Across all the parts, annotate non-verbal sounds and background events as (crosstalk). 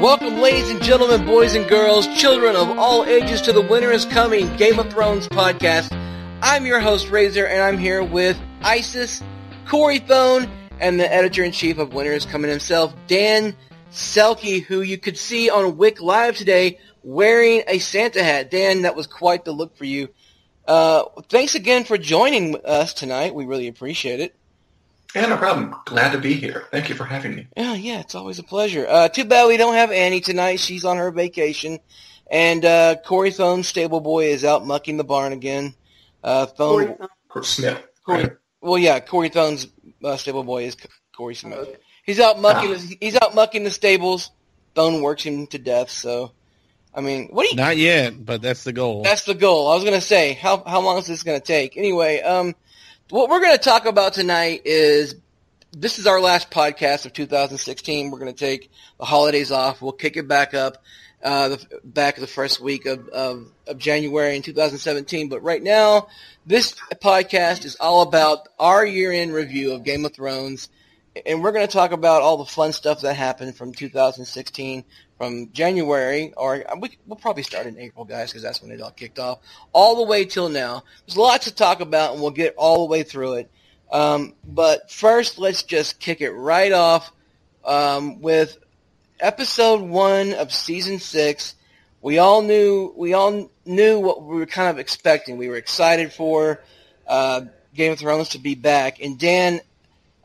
Welcome, ladies and gentlemen, boys and girls, children of all ages, to the Winter is Coming Game of Thrones podcast. I'm your host, Razor, and I'm here with Isis, Corey Thone, and the editor in chief of Winter is Coming himself, Dan Selcke, who you could see on Wick Live today wearing a Santa hat. Dan, that was quite the look for you. Uh, thanks again for joining us tonight. We really appreciate it. Yeah, no problem. Glad to be here. Thank you for having me. Yeah, yeah, it's always a pleasure. Uh, too bad we don't have Annie tonight. She's on her vacation. And uh, Corey Thone, stable boy, is out mucking the barn again. Uh, Thone, Corey Smith. Corey, right? well, yeah, Corey Thone's uh, stable boy is C- Corey Smith. He's out mucking. Ah. He's out mucking the stables. Thone works him to death. So, I mean, what do you? Not yet, but that's the goal. That's the goal. I was gonna say, how how long is this gonna take? Anyway, um, what we're gonna talk about tonight is this is our last podcast of 2016. We're gonna take the holidays off. We'll kick it back up, uh, the, back the first week of, of of January in 2017. But right now, this podcast is all about our year-end review of Game of Thrones, and we're gonna talk about all the fun stuff that happened from 2016 from January, or we, we'll probably start in April, guys, because that's when it all kicked off, all the way till now. There's lots to talk about, and we'll get all the way through it. Um, but first, let's just kick it right off um, with episode one of season six. We all knew we all knew what we were kind of expecting. We were excited for uh, Game of Thrones to be back. And Dan,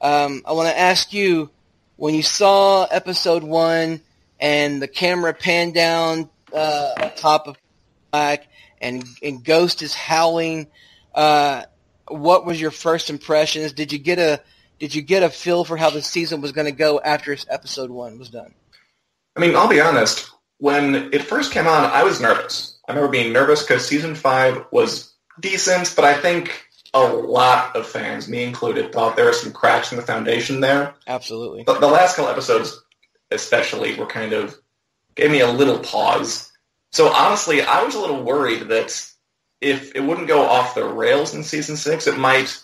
um, I want to ask you when you saw episode one and the camera panned down uh, top of black and and Ghost is howling. Uh, what was your first impressions? Did you get a did you get a feel for how the season was going to go after episode one was done? I mean, I'll be honest. When it first came on, I was nervous. I remember being nervous because season five was decent, but I think a lot of fans, me included, thought there were some cracks in the foundation there. Absolutely. The, the last couple episodes, especially, were kind of gave me a little pause. So honestly, I was a little worried that if it wouldn't go off the rails in season six, it might.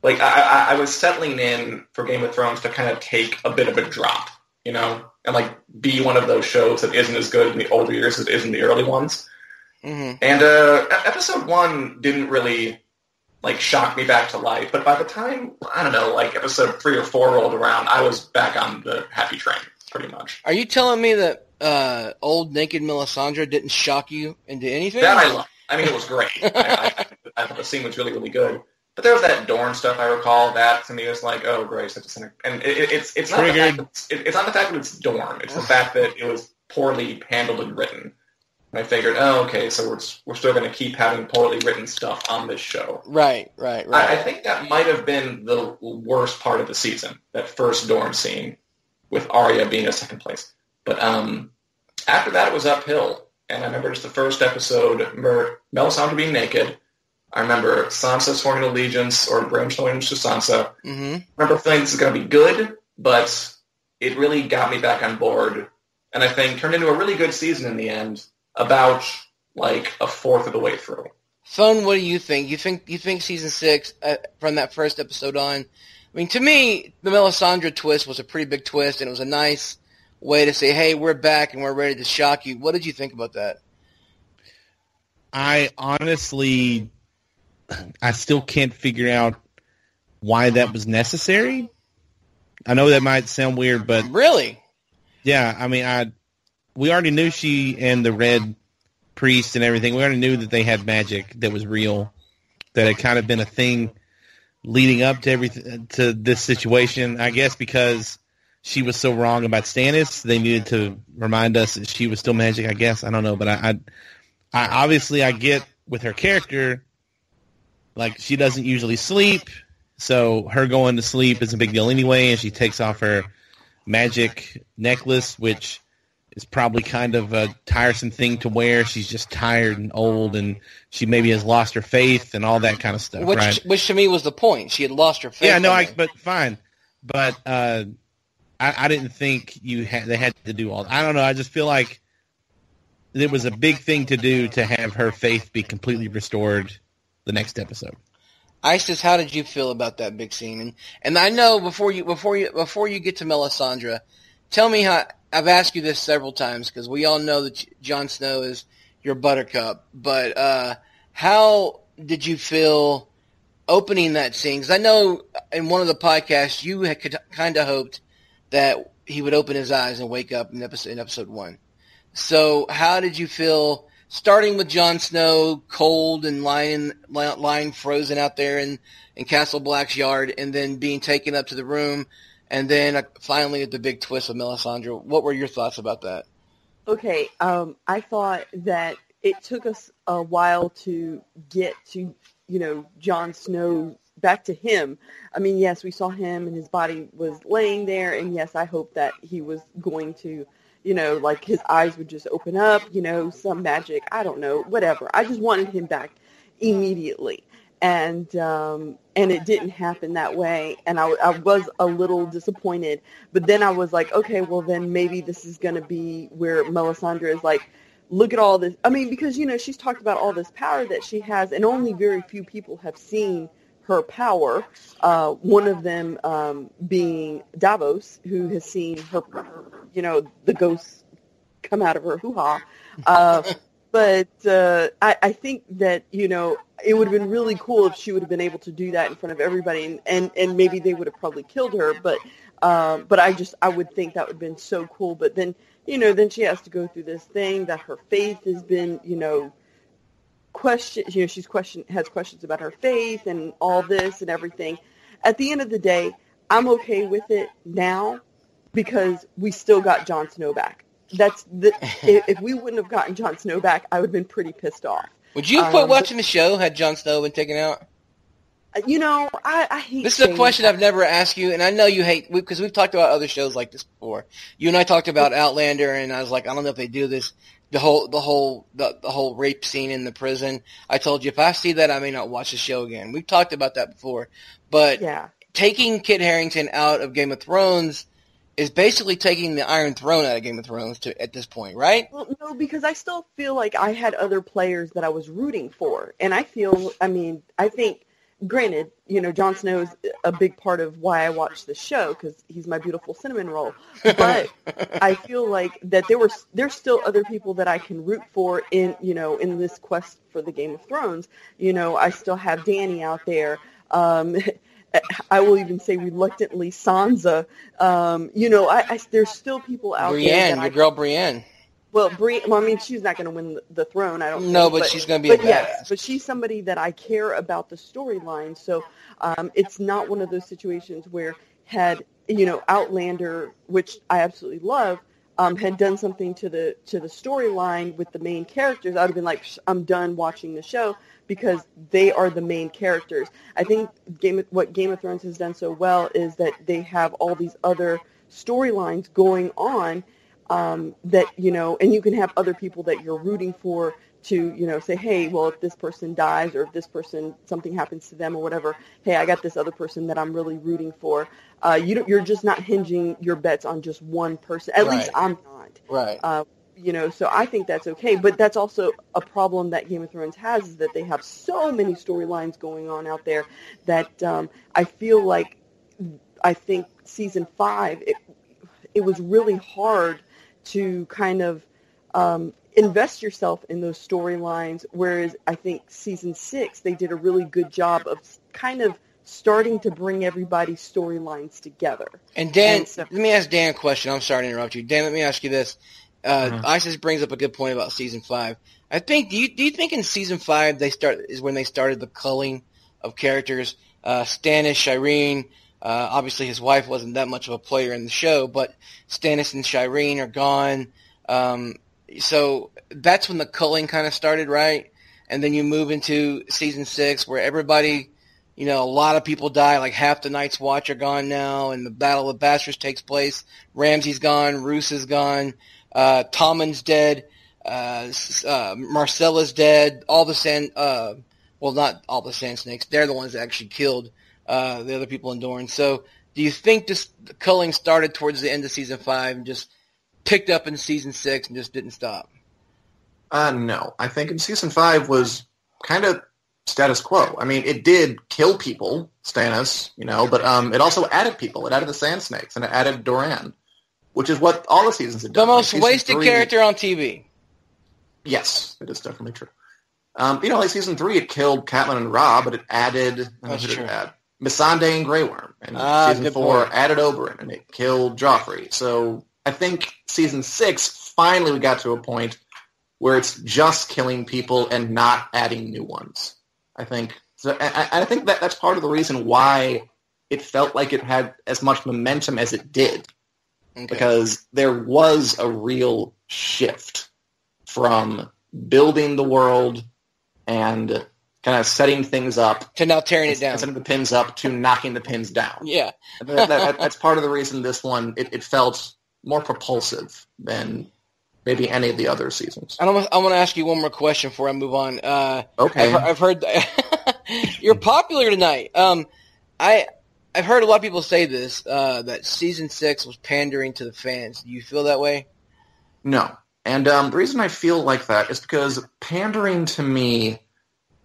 Like I, I, was settling in for Game of Thrones to kind of take a bit of a drop, you know, and like be one of those shows that isn't as good in the older years as it is in the early ones. hmm And uh, episode one didn't really like shock me back to life, but by the time I don't know, like episode three or four rolled around, I was back on the happy train, pretty much. Are you telling me that uh, old naked Melisandre didn't shock you into anything? That I love. I mean, it was great. I, I, I thought the scene was really, really good. But there was that Dorne stuff I recall. That to me was like, oh, great, such a cynic. And it, it, it's it's not the fact that it's, it, it's not the fact that it's Dorne. It's the fact that it was poorly handled and written. And I figured, oh, okay, so we're we're still going to keep having poorly written stuff on this show. Right, right, right. I, I think that might have been the worst part of the season, that first Dorne scene with Arya being in second place. But um, after that, it was uphill. And I remember just the first episode, Mer- Melisandre being naked. I remember Sansa sworn an allegiance, or Bran showing allegiance to Sansa. hmm I remember feeling this is going to be good, but it really got me back on board. And I think turned into a really good season in the end, about like a fourth of the way through. Thone, what do you think? You think you think season six uh, from that first episode on? I mean, to me, the Melisandre twist was a pretty big twist, and it was a nice way to say, "Hey, we're back and we're ready to shock you." What did you think about that? I honestly I still can't figure out why that was necessary. I know that might sound weird, but Really? yeah, I mean, I we already knew she and the red priest and everything. We already knew that they had magic that was real, that had kind of been a thing leading up to everything to this situation. I guess because she was so wrong about Stannis, they needed to remind us that she was still magic. I guess I don't know, but I, I, I obviously I get with her character, like she doesn't usually sleep, so her going to sleep is a big deal anyway, and she takes off her magic necklace, which is probably kind of a tiresome thing to wear. She's just tired and old, and she maybe has lost her faith and all that kind of stuff, Which, right? which to me was the point. She had lost her faith. Yeah, no, I, it. but fine. But uh, I, I didn't think you had they had to do all. I don't know. I just feel like it was a big thing to do to have her faith be completely restored the next episode. Isis, how did you feel about that big scene? And and I know before you before you before you get to Melisandre, tell me how. I've asked you this several times because we all know that Jon Snow is your buttercup. But uh, how did you feel opening that scene? Because I know in one of the podcasts you had kind of hoped that he would open his eyes and wake up in episode in episode one. So how did you feel? Starting with Jon Snow, cold and lying, lying frozen out there in, in Castle Black's yard, and then being taken up to the room, and then uh, finally the big twist of Melisandre. What were your thoughts about that? Okay, um, I thought that it took us a while to get to, you know, Jon Snow back to him. I mean, yes, we saw him and his body was laying there, and yes, I hope that he was going to, you know, like his eyes would just open up, you know, some magic, I don't know, whatever. I just wanted him back immediately. And um, and it didn't happen that way, and I, I was a little disappointed. But then I was like, okay, well then maybe this is going to be where Melisandre is like, look at all this. I mean, because you know she's talked about all this power that she has, and only very few people have seen her power. Uh, one of them um, being Davos, who has seen her, you know, the ghosts come out of her hoo ha. Uh, but uh, I, I think that you know it would have been really cool if she would have been able to do that in front of everybody, and and, and maybe they would have probably killed her. But uh, but I just I would think that would have been so cool. But then you know then she has to go through this thing that her faith has been you know question you know she's question has questions about her faith and all this and everything at the end of the day i'm okay with it now because we still got Jon Snow back that's the if, if we wouldn't have gotten Jon Snow back i would have been pretty pissed off Would you quit Um, watching the show had Jon Snow been taken out? you know i, I hate This is a question that. I've never asked you, and I know you hate because we've talked about other shows like this before. You and I talked about Outlander, and I was like, I don't know if they do this. The whole, the whole, the, the whole rape scene in the prison. I told you if I see that, I may not watch the show again. We've talked about that before, but yeah taking Kit Harington out of Game of Thrones is basically taking the Iron Throne out of Game of Thrones to, at this point, right? Well, no, because I still feel like I had other players that I was rooting for, and I feel, I mean, I think, granted, you know, Jon Snow is a big part of why I watch the show because he's my beautiful cinnamon roll. But (laughs) I feel like that there were there's still other people that I can root for in you know in this quest for the Game of Thrones. You know, I still have Danny out there. Um, (laughs) I will even say reluctantly Sansa. Um, you know, I, I there's still people out there Brienne, your I girl Brienne. well, Bri- well, I mean, she's not going to win the, throne. I don't. No, think, but she's gonna be a But yes, but she's somebody that I care about the storyline. So um, it's not one of those situations where had you know Outlander, which I absolutely love, um, had done something to the to the storyline with the main characters. I'd have been like, I'm done watching the show because they are the main characters. I think Game of, what Game of Thrones has done so well is that they have all these other storylines going on um, that you know, and you can have other people that you're rooting for to you know say, hey, well, if this person dies or if this person something happens to them or whatever, hey, I got this other person that I'm really rooting for. Uh, you don't, you're just not hinging your bets on just one person. At least I'm not. Right. Uh, you know, so I think that's okay. But that's also a problem that Game of Thrones has is that they have so many storylines going on out there that um, I feel like I think season five it, it was really hard to kind of um, invest yourself in those storylines. Whereas I think season six, they did a really good job of kind of starting to bring everybody's storylines together. And Dan, and so, let me ask Dan a question. I'm sorry to interrupt you. Dan, let me ask you this. Uh, uh-huh. Isis brings up a good point about season five. I think. Do you do you think in season five they start is when they started the culling of characters? Uh, Stannis, Shireen. Uh, obviously, his wife wasn't that much of a player in the show, but Stannis and Shireen are gone. Um, so that's when the culling kind of started, right? And then you move into season six where everybody, you know, a lot of people die. Like half the Night's Watch are gone now, and the Battle of Bastards takes place. Ramsay's gone, Roose is gone, uh, Tommen's dead, uh, uh, Myrcella's dead. All the sand, uh, well, not all the Sand Snakes. They're the ones that actually killed uh, the other people in Dorne. So, do you think this culling started towards the end of season five and just picked up in season six and just didn't stop? Uh, no. I think in season five was kind of status quo. I mean, it did kill people, Stannis, you know, but um, it also added people. It added the Sand Snakes and it added Doran, which is what all the seasons have done. The most like wasted three, character on TV. Yes, it is definitely true. Um, you know, like season three, it killed Catelyn and Robb, but it added That's true. It add? Missandei and Grey Worm. And ah, season four point. added Oberyn, and it killed Joffrey. So I think season six finally we got to a point where it's just killing people and not adding new ones. I think so. I, I think that that's part of the reason why it felt like it had as much momentum as it did, okay. because there was a real shift from building the world and kind of setting things up to now tearing it down, setting the pins up to knocking the pins down. Yeah, (laughs) that, that, that's part of the reason this one it, it felt more propulsive than maybe any of the other seasons. I want to ask you one more question before I move on. Uh, okay. I've, I've heard (laughs) you're popular tonight. Um, I I've heard a lot of people say this uh, that season six was pandering to the fans. Do you feel that way? No, and um, the reason I feel like that is because pandering to me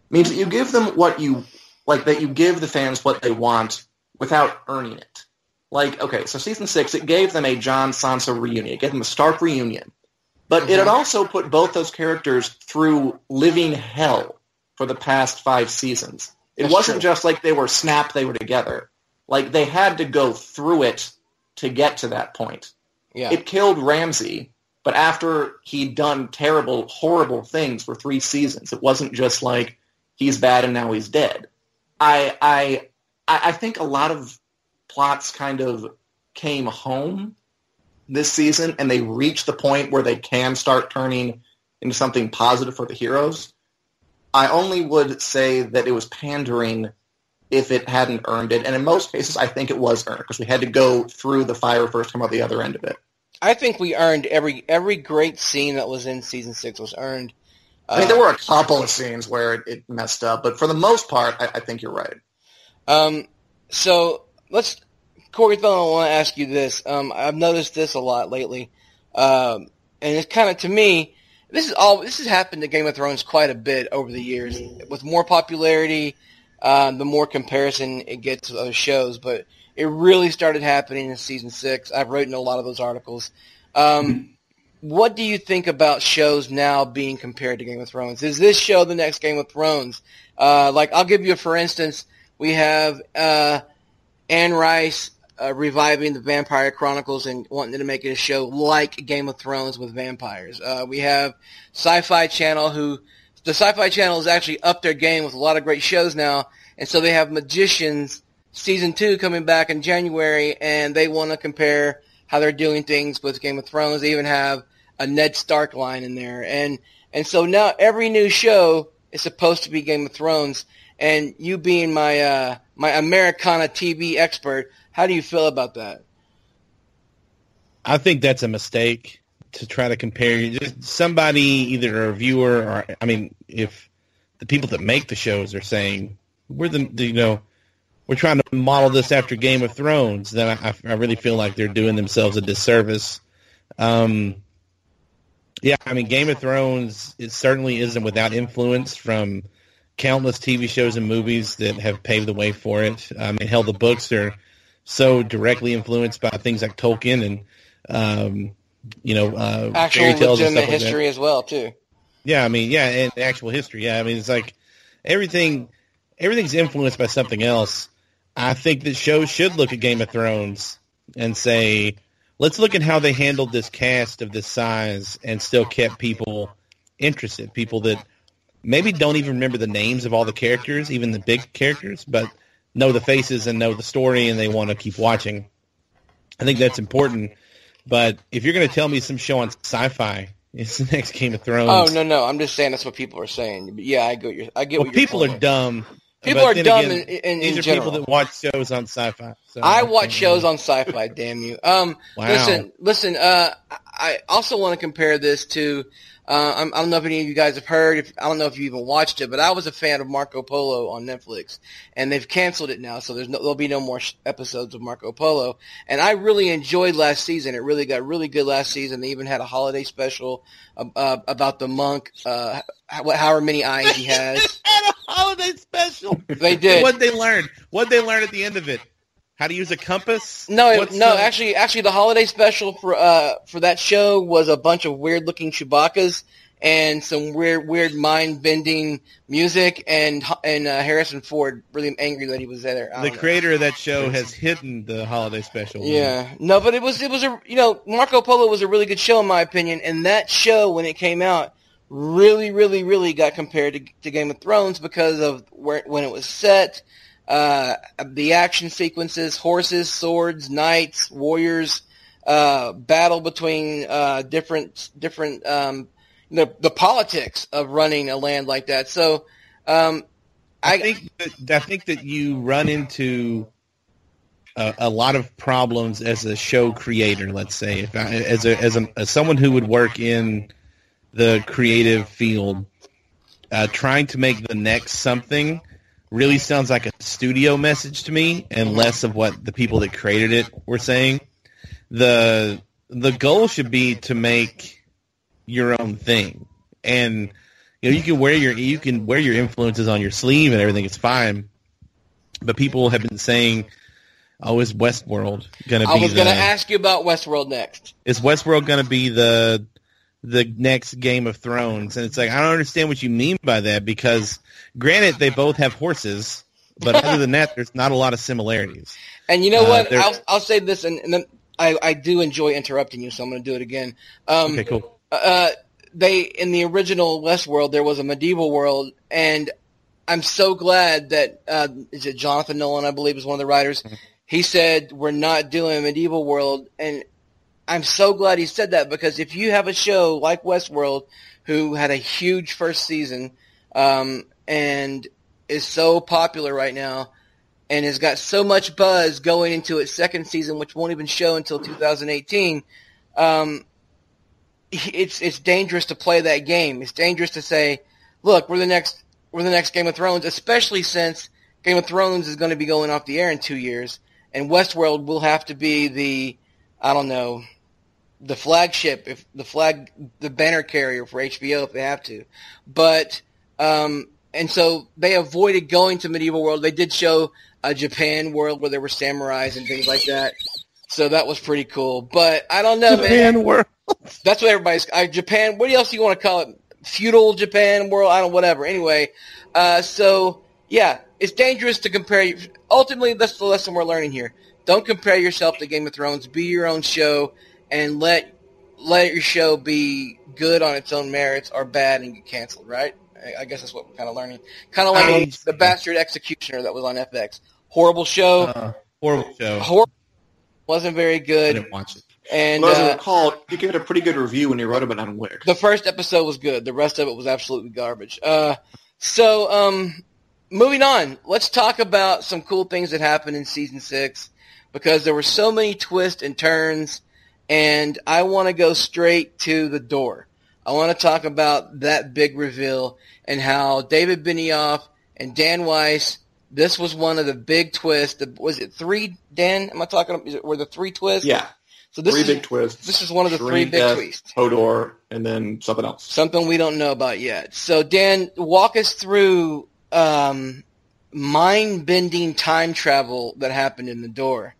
means that you give them what you like. That you give the fans what they want without earning it. Like, okay, so season six, it gave them a Jon Sansa reunion. It gave them a Stark reunion. But mm-hmm. it had mm-hmm. also put both those characters through living hell for the past five seasons. It That's wasn't true. just like they were snapped, they were together. Like they had to go through it to get to that point. Yeah. It killed Ramsay, but after he'd done terrible, horrible things for three seasons, it wasn't just like he's bad and now he's dead. I I I think a lot of plots kind of came home this season and they reached the point where they can start turning into something positive for the heroes. I only would say that it was pandering if it hadn't earned it. And in most cases, I think it was earned because we had to go through the fire first, come out the other end of it. I think we earned every every great scene that was in season six was earned. I mean, there were a couple of scenes where it, it messed up, but for the most part, I, I think you're right. Um, so let's Corey I want to ask you this. Um, I've noticed this a lot lately, um, and it's kind of to me. This is all. This has happened to Game of Thrones quite a bit over the years. With more popularity, uh, the more comparison it gets to other shows. But it really started happening in season six. I've written a lot of those articles. Um, what do you think about shows now being compared to Game of Thrones? Is this show the next Game of Thrones? Uh, like, I'll give you, for instance, we have uh, Anne Rice uh, reviving the Vampire Chronicles and wanting to make it a show like Game of Thrones with vampires. Uh, we have Sci-Fi Channel, who the Sci-Fi Channel is actually upped their game with a lot of great shows now, and so they have Magicians season two coming back in January, and they want to compare how they're doing things with Game of Thrones. They even have a Ned Stark line in there, and and so now every new show is supposed to be Game of Thrones. And you being my uh, my Americana TV expert, how do you feel about that? I think that's a mistake to try to compare just somebody, either a viewer or I mean, if the people that make the shows are saying we're the, you know we're trying to model this after Game of Thrones, then I, I really feel like they're doing themselves a disservice. Um, yeah, I mean, Game of Thrones it certainly isn't without influence from countless TV shows and movies that have paved the way for it. I mean, hell, the books are so directly influenced by things like Tolkien and um, you know, uh, Actual fairy tales and legitimate stuff like that. history as well too. Yeah, I mean, yeah, and actual history. Yeah, I mean, it's like everything, everything's influenced by something else. I think that shows should look at Game of Thrones and say, let's look at how they handled this cast of this size and still kept people interested. People that maybe don't even remember the names of all the characters, even the big characters, but know the faces and know the story and they want to keep watching. I think that's important. But if you're going to tell me some show on sci-fi is the next Game of Thrones, Oh no, no, I'm just saying that's what people are saying. But yeah, I get you're. I get well, what you're people are dumb. People are dumb again, in, in, These in are general. people that watch shows on sci-fi. So I watch shows on sci-fi. damn you. Um, Wow. listen, listen. Uh, I also want to compare this to. Uh, I'm, I don't know if any of you guys have heard. If, I don't know if you even watched it, but I was a fan of Marco Polo on Netflix, and they've canceled it now, so there's no, there'll be no more sh- episodes of Marco Polo. And I really enjoyed last season. It really got really good last season. They even had a holiday special uh, uh, about the monk, uh, how, however many eyes he (laughs) has. Had a holiday special. They did. What they learn? What they learn at the end of it? How to use a compass? No, What's no. the- Actually, actually, the holiday special for uh for that show was a bunch of weird looking Chewbacca's and some weird, weird mind bending music, and and uh, Harrison Ford really angry that he was there. The know. creator of that show has hidden the holiday special. Yeah, no, but it was it was a you know Marco Polo was a really good show in my opinion, and that show when it came out really, really, really got compared to, to Game of Thrones because of where when it was set, uh, the action sequences, horses, swords, knights, warriors, uh, battle between uh, different different um, the the politics of running a land like that. So. Um, I think that, I think that you run into a, a lot of problems as a show creator. Let's say, if I, as a as a as someone who would work in the creative field, uh, trying to make the next something really sounds like a studio message to me, and less of what the people that created it were saying. the The goal should be to make your own thing, and you know you can wear your you can wear your influences on your sleeve and everything. It's fine, but people have been saying, "Oh, is Westworld going to be I was the to ask you about Westworld next. is Westworld going to be the the next Game of Thrones?" And it's like I don't understand what you mean by that because, granted, they both have horses, but other than that, there's not a lot of similarities. And you know Uh, what? I'll, I'll say this, and, and then I, I do enjoy interrupting you, so I'm going to do it again. Um, Okay, cool. uh, they in the original Westworld there was a medieval world, and I'm so glad that uh, is it Jonathan Nolan, I believe, is one of the writers. He said we're not doing a medieval world, and I'm so glad he said that because if you have a show like Westworld, who had a huge first season, um, and is so popular right now, and has got so much buzz going into its second season, which won't even show until 2018. Um, it's it's dangerous to play that game. It's dangerous to say, "Look, we're the next we're the next Game of Thrones," especially since Game of Thrones is going to be going off the air in two years, and Westworld will have to be the I don't know the flagship if the flag the banner carrier for HBO if they have to, but um, and so they avoided going to medieval world. They did show a Japan world where there were samurais and things like that. So that was pretty cool. But I don't know, man. Japan world. (laughs) That's what everybody's uh, Japan. What else do you want to call it? Feudal Japan world? I don't. Whatever. Anyway, uh, so yeah, it's dangerous to compare. Ultimately, that's the lesson we're learning here. Don't compare yourself to Game of Thrones. Be your own show, and let let your show be good on its own merits or bad and get canceled. Right? I, I guess that's what we're kind of learning. Kind of like I- the Bastard Executioner that was on FX. Horrible show. Uh, horrible show. Horrible. Wasn't very I good. didn't watch it. And Well, as I uh, recall, you gave it a pretty good review when you wrote about it on Wick. The first episode was good. The rest of it was absolutely garbage. Uh, so, um, moving on. Let's talk about some cool things that happened in season six because there were so many twists and turns, and I want to go straight to the door. I want to talk about that big reveal and how David Benioff and Dan Weiss. This was one of the big twists. Was it three? Dan, am I talking? Is it, were the three twists? Yeah, So this three is big twists. this is one of the three big Death, twists. Hodor, and then something else. something we don't know about yet. So, Dan, walk us through um, mind-bending time travel that happened in the door.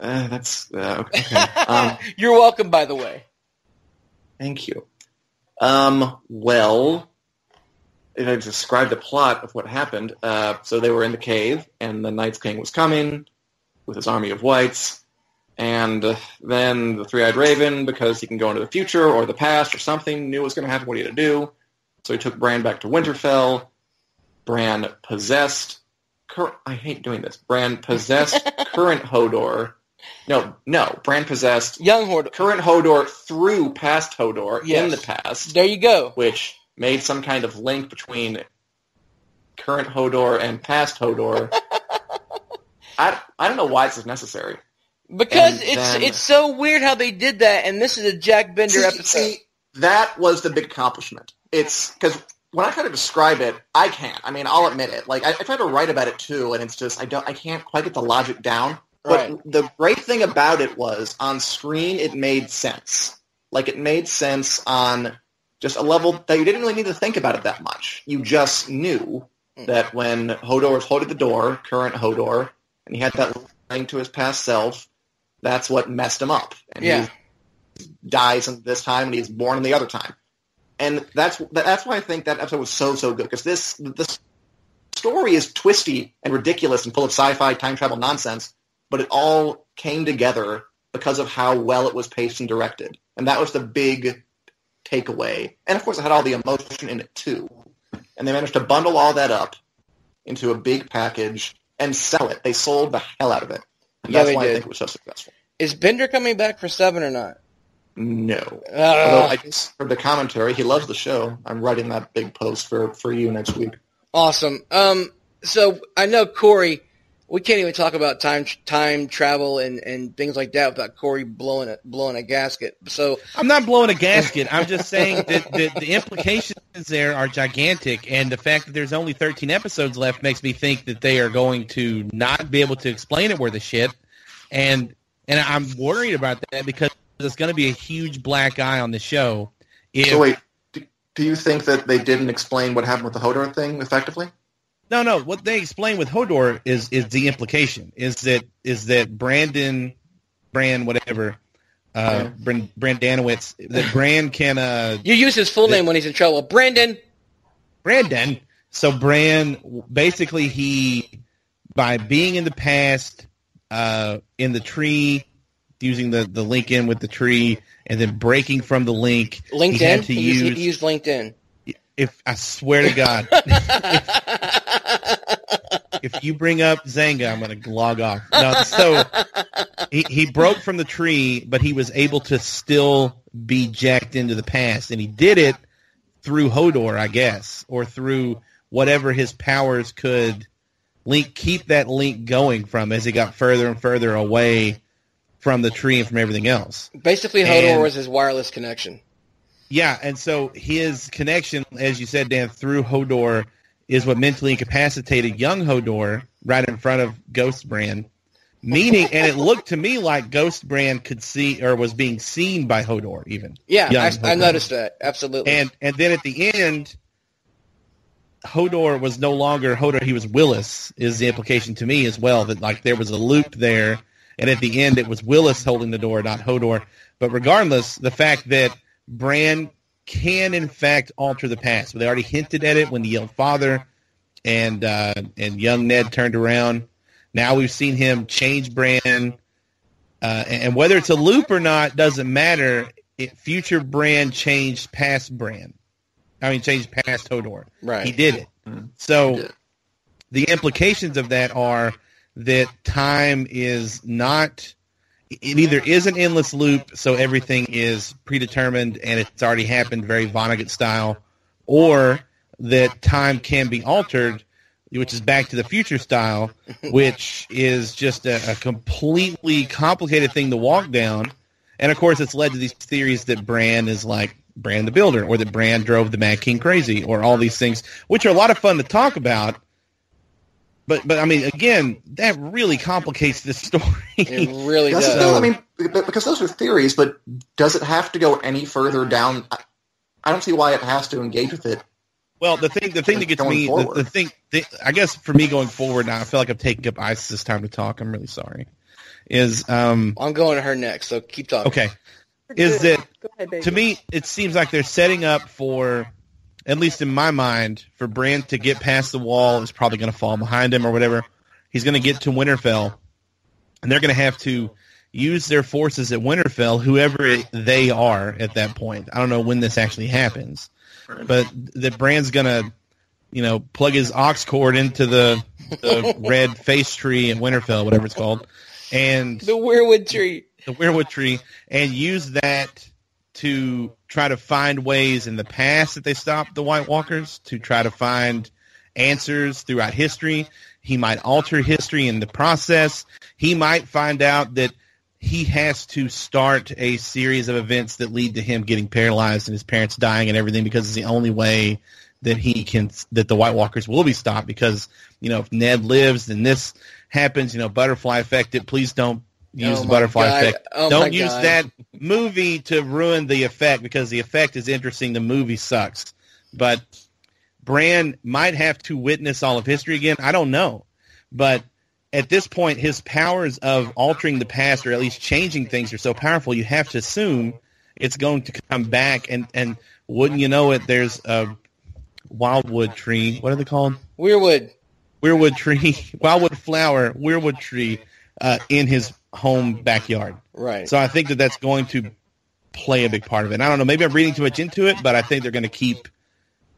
Uh, that's uh, okay. (laughs) Um, You're welcome, by the way. Thank you. Um, well, if I describe the plot of what happened, uh, so they were in the cave, and the Night's King was coming with his army of whites, and then the Three-Eyed Raven, because he can go into the future or the past or something, knew what was going to happen, what he had to do. So he took Bran back to Winterfell. Bran possessed. Cur- I hate doing this. Bran possessed (laughs) current Hodor. No, no. Bran possessed Young Hodor, current Hodor through past Hodor in the past, There you go. which made some kind of link between current Hodor and past Hodor. (laughs) I, I don't know why this is necessary. Because And it's then- it's so weird how they did that, and this is a Jack Bender See- episode. see, that was the big accomplishment. It's because when I try to describe it, I can't. I mean, I'll admit it. Like I, I try to write about it too, and it's just I don't. I can't quite get the logic down. But Right. the great thing about it was on screen it made sense. Like it made sense on just a level that you didn't really need to think about it that much. You just knew Mm. that when Hodor was holding the door, current Hodor, and he had that link to his past self, that's what messed him up. And he dies in this time and he's born in the other time. And that's that's why I think that episode was so so good because this the story is twisty and ridiculous and full of sci-fi time travel nonsense, but it all came together because of how well it was paced and directed. And that was the big takeaway. And of course it had all the emotion in it too. And they managed to bundle all that up into a big package and sell it. They sold the hell out of it. And Yeah, that's why I think it was so successful. Is Bender coming back for seven or not? No. Uh, Although I just heard the commentary, he loves the show. I'm writing that big post for, for you next week. Awesome. Um, so I know Corey. We can't even talk about time time travel and, and things like that without Corey blowing a blowing a gasket. So I'm not blowing a gasket. I'm just saying that the, the implications there are gigantic, and the fact that there's only 13 episodes left makes me think that they are going to not be able to explain it worth a shit, and and I'm worried about that because there's going to be a huge black eye on the show. If, So wait, do, do you think that they didn't explain what happened with the Hodor thing effectively? No, no. What they explain with Hodor is is the implication is that is that Brandon, Brand, whatever, uh. Brand, Brandanowitz, that Brand can uh, you use his full name when he's in trouble. Brandon. Brandon. So Brand basically he by being in the past, uh, in the tree, using the the link in with the tree, and then breaking from the link. LinkedIn. He had to He used, use. he used LinkedIn. If I swear to God, (laughs) if you bring up Xanga, I'm going to log off. No, so he, he broke from the tree, but he was able to still be jacked into the past, and he did it through Hodor, I guess, or through whatever his powers could link keep that link going from as he got further and further away from the tree and from everything else. Basically, Hodor And- was his wireless connection. Yeah, and so his connection, as you said, Dan, through Hodor is what mentally incapacitated young Hodor right in front of Ghost Brand. Meaning, and it looked to me like Ghost Brand could see or was being seen by Hodor even. Yeah, I, I noticed that absolutely. And and then at the end, Hodor was no longer Hodor; he was Wylis. Is the implication to me as well that like there was a loop there, and at the end it was Wylis holding the door, not Hodor. But regardless, the fact that Bran can in fact alter the past, they already hinted at it when the young "father," and uh, and young Ned turned around. Now we've seen him change Bran, uh, and whether it's a loop or not doesn't matter. It, future Bran changed past Bran. I mean, changed past Hodor. right. He did it. Mhm. So did. the implications of that are that time is not. It either is an endless loop, so everything is predetermined and it's already happened, very Vonnegut style, or that time can be altered, which is Back to the Future style, which is just a, a completely complicated thing to walk down. And of course, it's led to these theories that Bran is like Bran the Builder, or that Bran drove the Mad King crazy, or all these things, which are a lot of fun to talk about. But but I mean, again, that really complicates this story. It really Does does. it? I mean, because those are theories, but does it have to go any further down? I- I don't see why it has to engage with it. Well, the thing, the thing that gets me, the, the thing, the, I guess for me going forward now, I feel like I'm taking up ISIS's time to talk. I'm really sorry. Is um I'm going to her next, so keep talking. okay? Is that ahead, to me, it seems like they're setting up for, at least in my mind, for Bran to get past the wall. Is probably going to fall behind him or whatever. He's going to get to Winterfell, and they're going to have to use their forces at Winterfell, whoever they are at that point. I don't know when this actually happens, but that Bran's going to, you know, plug his aux cord into the, the red face tree in Winterfell, whatever it's called, and The weirwood tree. the weirwood tree and use that to try to find ways in the past that they stopped the White Walkers to try to find answers throughout history. He might alter history in the process. He might find out that he has to start a series of events that lead to him getting paralyzed and his parents dying and everything because it's the only way that he can that the White Walkers will be stopped because you know if Ned lives then this happens you know butterfly effect it please don't use Oh the butterfly God. effect. Oh don't use God. that movie to ruin the effect because the effect is interesting. The movie sucks. But Bran might have to witness all of history again. I don't know. But at this point his powers of altering the past or at least changing things are so powerful you have to assume it's going to come back. And and wouldn't you know it there's a wildwood tree. What are they called? Weirwood. weirwood tree. (laughs) Wildwood flower. Weirwood tree uh, in his home backyard Right. so i think that that's going to play a big part of it and i don't know maybe i'm reading too much into it but i think they're going to keep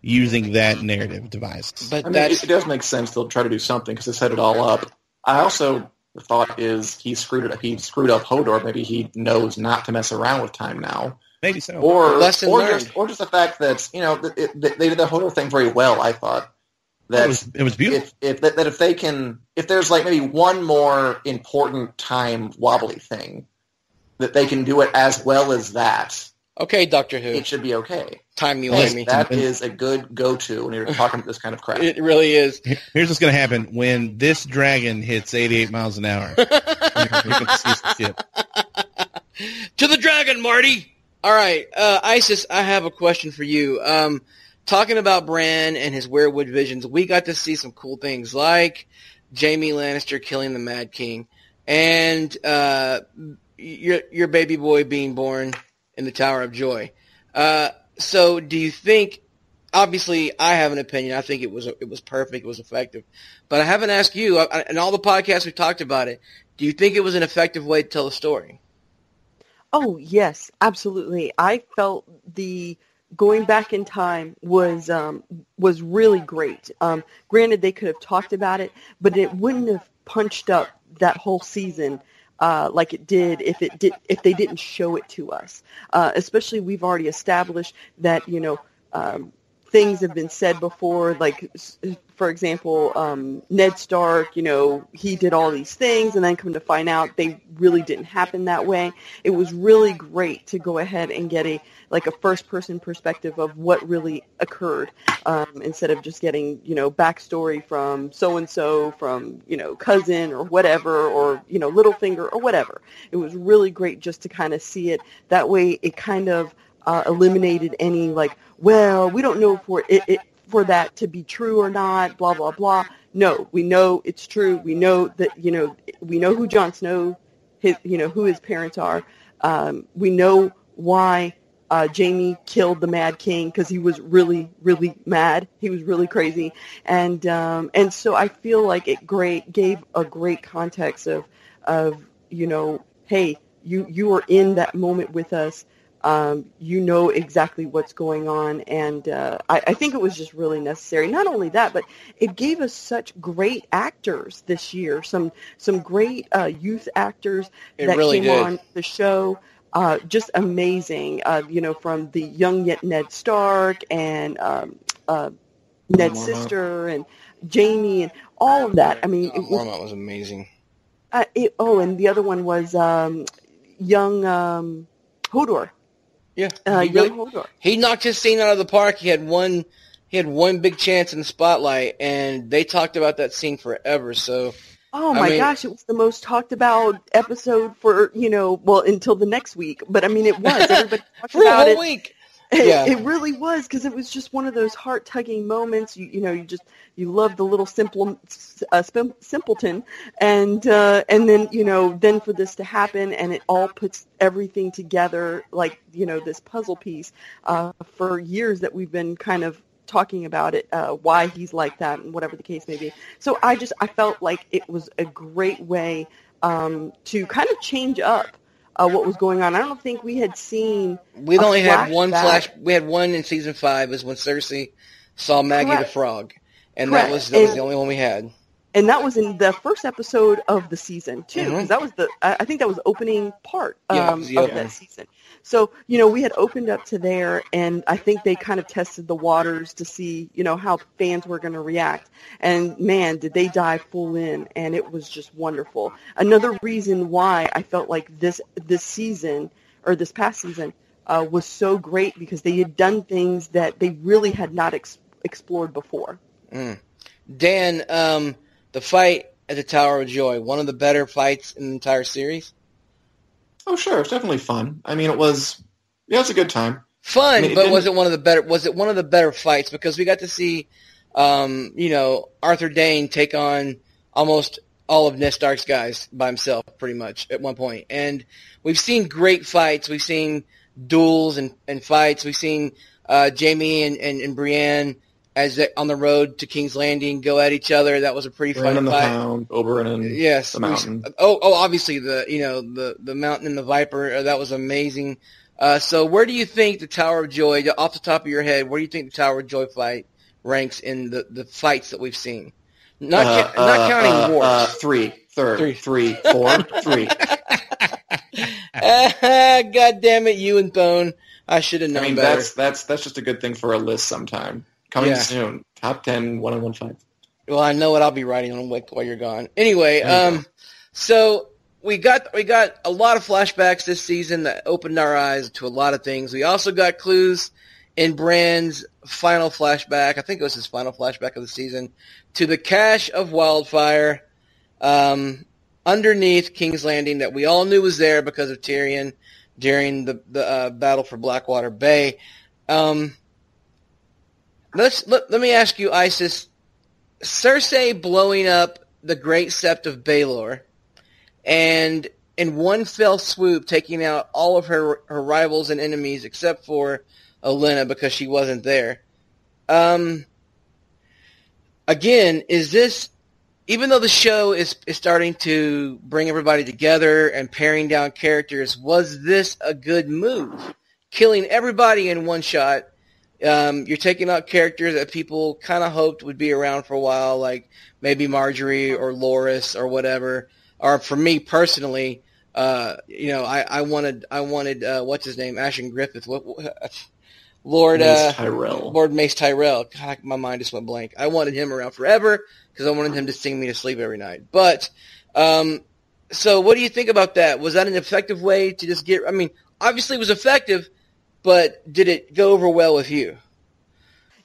using that narrative device but I mean, it, it does make sense they'll try to do something because they set it all up. I also the thought is he screwed it. Up. He screwed up Hodor. Maybe he knows not to mess around with time now, maybe so or Lesson or learned. just or just the fact that you know that it, they did the Hodor thing very well. I thought it that was, it was beautiful if if that, that if they can if there's like maybe one more important time wobbly thing that they can do it as well as that, okay, Doctor Who. it should be okay. Time you Yes, me. that is a good go-to when you're talking about this kind of crap. It really is. Here's what's going to happen when this dragon hits 88 miles an hour. To see some shit. to the dragon, Marty. All right, uh, Isis, I have a question for you. Um, talking about Bran and his weirwood visions, we got to see some cool things like Jaime Lannister killing the Mad King and uh, your your baby boy being born in the Tower of Joy. Uh, so, do you think? Obviously, I have an opinion. I think it was it was perfect. It was effective, but I haven't asked you. In all the podcasts we've talked about it, do you think it was an effective way to tell the story? Oh yes, absolutely. I felt the going back in time was um, was really great. Um, granted, they could have talked about it, but it wouldn't have punched up that whole season uh, like it did if it did if they didn't show it to us. Uh, especially, we've already established that you know. Um, things have been said before, like, for example, um, Ned Stark, you know, he did all these things, and then come to find out they really didn't happen that way. It was really great to go ahead and get a like a first-person perspective of what really occurred, um, instead of just getting, you know, backstory from so-and-so, from, you know, cousin or whatever, or, you know, Littlefinger or whatever. It was really great just to kind of see it. That way it kind of uh, eliminated any like, well, we don't know for it, it for that to be true or not, blah blah blah. No, we know it's true. We know that you know we know who Jon Snow, his you know who his parents are. Um, we know why uh, Jaime killed the Mad King because he was really really mad. He was really crazy, and um, and so I feel like it great gave a great context of of you know hey you you were in that moment with us um, you know exactly what's going on, and uh, I, I think it was just really necessary. Not only that, but it gave us such great actors this year. Some some great uh, youth actors It that really came did. on the show. Uh, just amazing. Uh, you know, from the young yet Ned Stark and um, uh, Ned's Mormont. sister and Jaime and all of that. I mean, Oh, it was Mormont was amazing. uh, it, oh, and the other one was um, young um, Hodor. Yeah, Uh, he, really- he knocked his scene out of the park. He had one, he had one big chance in the spotlight, and they talked about that scene forever. So Oh I my mean- gosh, it was the most talked about episode for, you know, well, until the next week. But I mean, it was. Everybody (laughs) talked for a whole it. week, It, Yeah. (laughs) it really was because it was just one of those heart tugging moments. You you know you just you love the little simple uh, simpleton, and uh, and then you know then for this to happen and it all puts everything together like you know this puzzle piece. Uh, for years that we've been kind of talking about it, uh, why he's like that and whatever the case may be. So I just I felt like it was a great way um, to kind of change up uh, what was going on. I don't think we had seen. We'd a only had one flashback. flash. We had one in season five. Is when Cersei saw Maggie Correct. the Frog, and Correct. that was that was And- the only one we had. And that was in the first episode of the season too, because Mhm. that was the I think that was the opening part um, Yeah, the of that season. So you know we had opened up to there, and I think they kind of tested the waters to see you know how fans were going to react. And man, did they dive full in, and it was just wonderful. Another reason why I felt like this this season or this past season uh, was so great because they had done things that they really had not ex- explored before. Mm. Dan, um, the fight at the Tower of Joy, one of the better fights in the entire series. Oh, sure. It's definitely fun. I mean, it was, yeah, it was a good time. Fun, I mean, it but was it one of the better? Was it one of the better fights because we got to see, um, you know, Arthur Dayne take on almost all of Ned Stark's guys by himself, pretty much at one point. And we've seen great fights. We've seen duels and, and fights. We've seen uh, Jaime and, and, and Brienne as they, on the road to King's Landing go at each other. That was a pretty Ran fun in the fight. Hound, Oberyn, and Yes. the mountain. oh, oh, obviously the you know the the mountain and the viper uh, that was amazing. Uh, so where do you think the Tower of Joy, off the top of your head, where do you think the Tower of Joy fight ranks in the, the fights that we've seen? Not Uh, ca- not uh, counting uh, wars. Uh, three, third, Three. three, four, three. (laughs) (laughs) God damn it, you and Bone. I should have known I mean, better. that's that's that's just a good thing for a list sometime. Coming Yeah. soon. Top ten one-on-one fights. Well, I know what I'll be writing on Wick while you're gone. Anyway, you um, so we got we got a lot of flashbacks this season that opened our eyes to a lot of things. We also got clues in Bran's final flashback. I think it was his final flashback of the season to the cache of wildfire um, underneath King's Landing that we all knew was there because of Tyrion during the the uh, battle for Blackwater Bay. Um, let's let, let me ask you, Isis. Cersei blowing up the Great Sept of Baelor, and in one fell swoop taking out all of her her rivals and enemies except for Olenna because she wasn't there. Um, again, is this even though the show is is starting to bring everybody together and paring down characters? Was this a good move? Killing everybody in one shot um, you're taking out characters that people kind of hoped would be around for a while, like maybe Margaery or Loras or whatever. Or for me personally, uh, you know, I, I wanted, I wanted, uh, what's his name, Ashton Griffith, what, what (laughs) Lord, Mace uh, Tyrell. Lord Mace Tyrell. God, my mind just went blank. I wanted him around forever because I wanted him to sing me to sleep every night. But, um, so what do you think about that? Was that an effective way to just get? I mean, obviously it was effective, but did it go over well with you?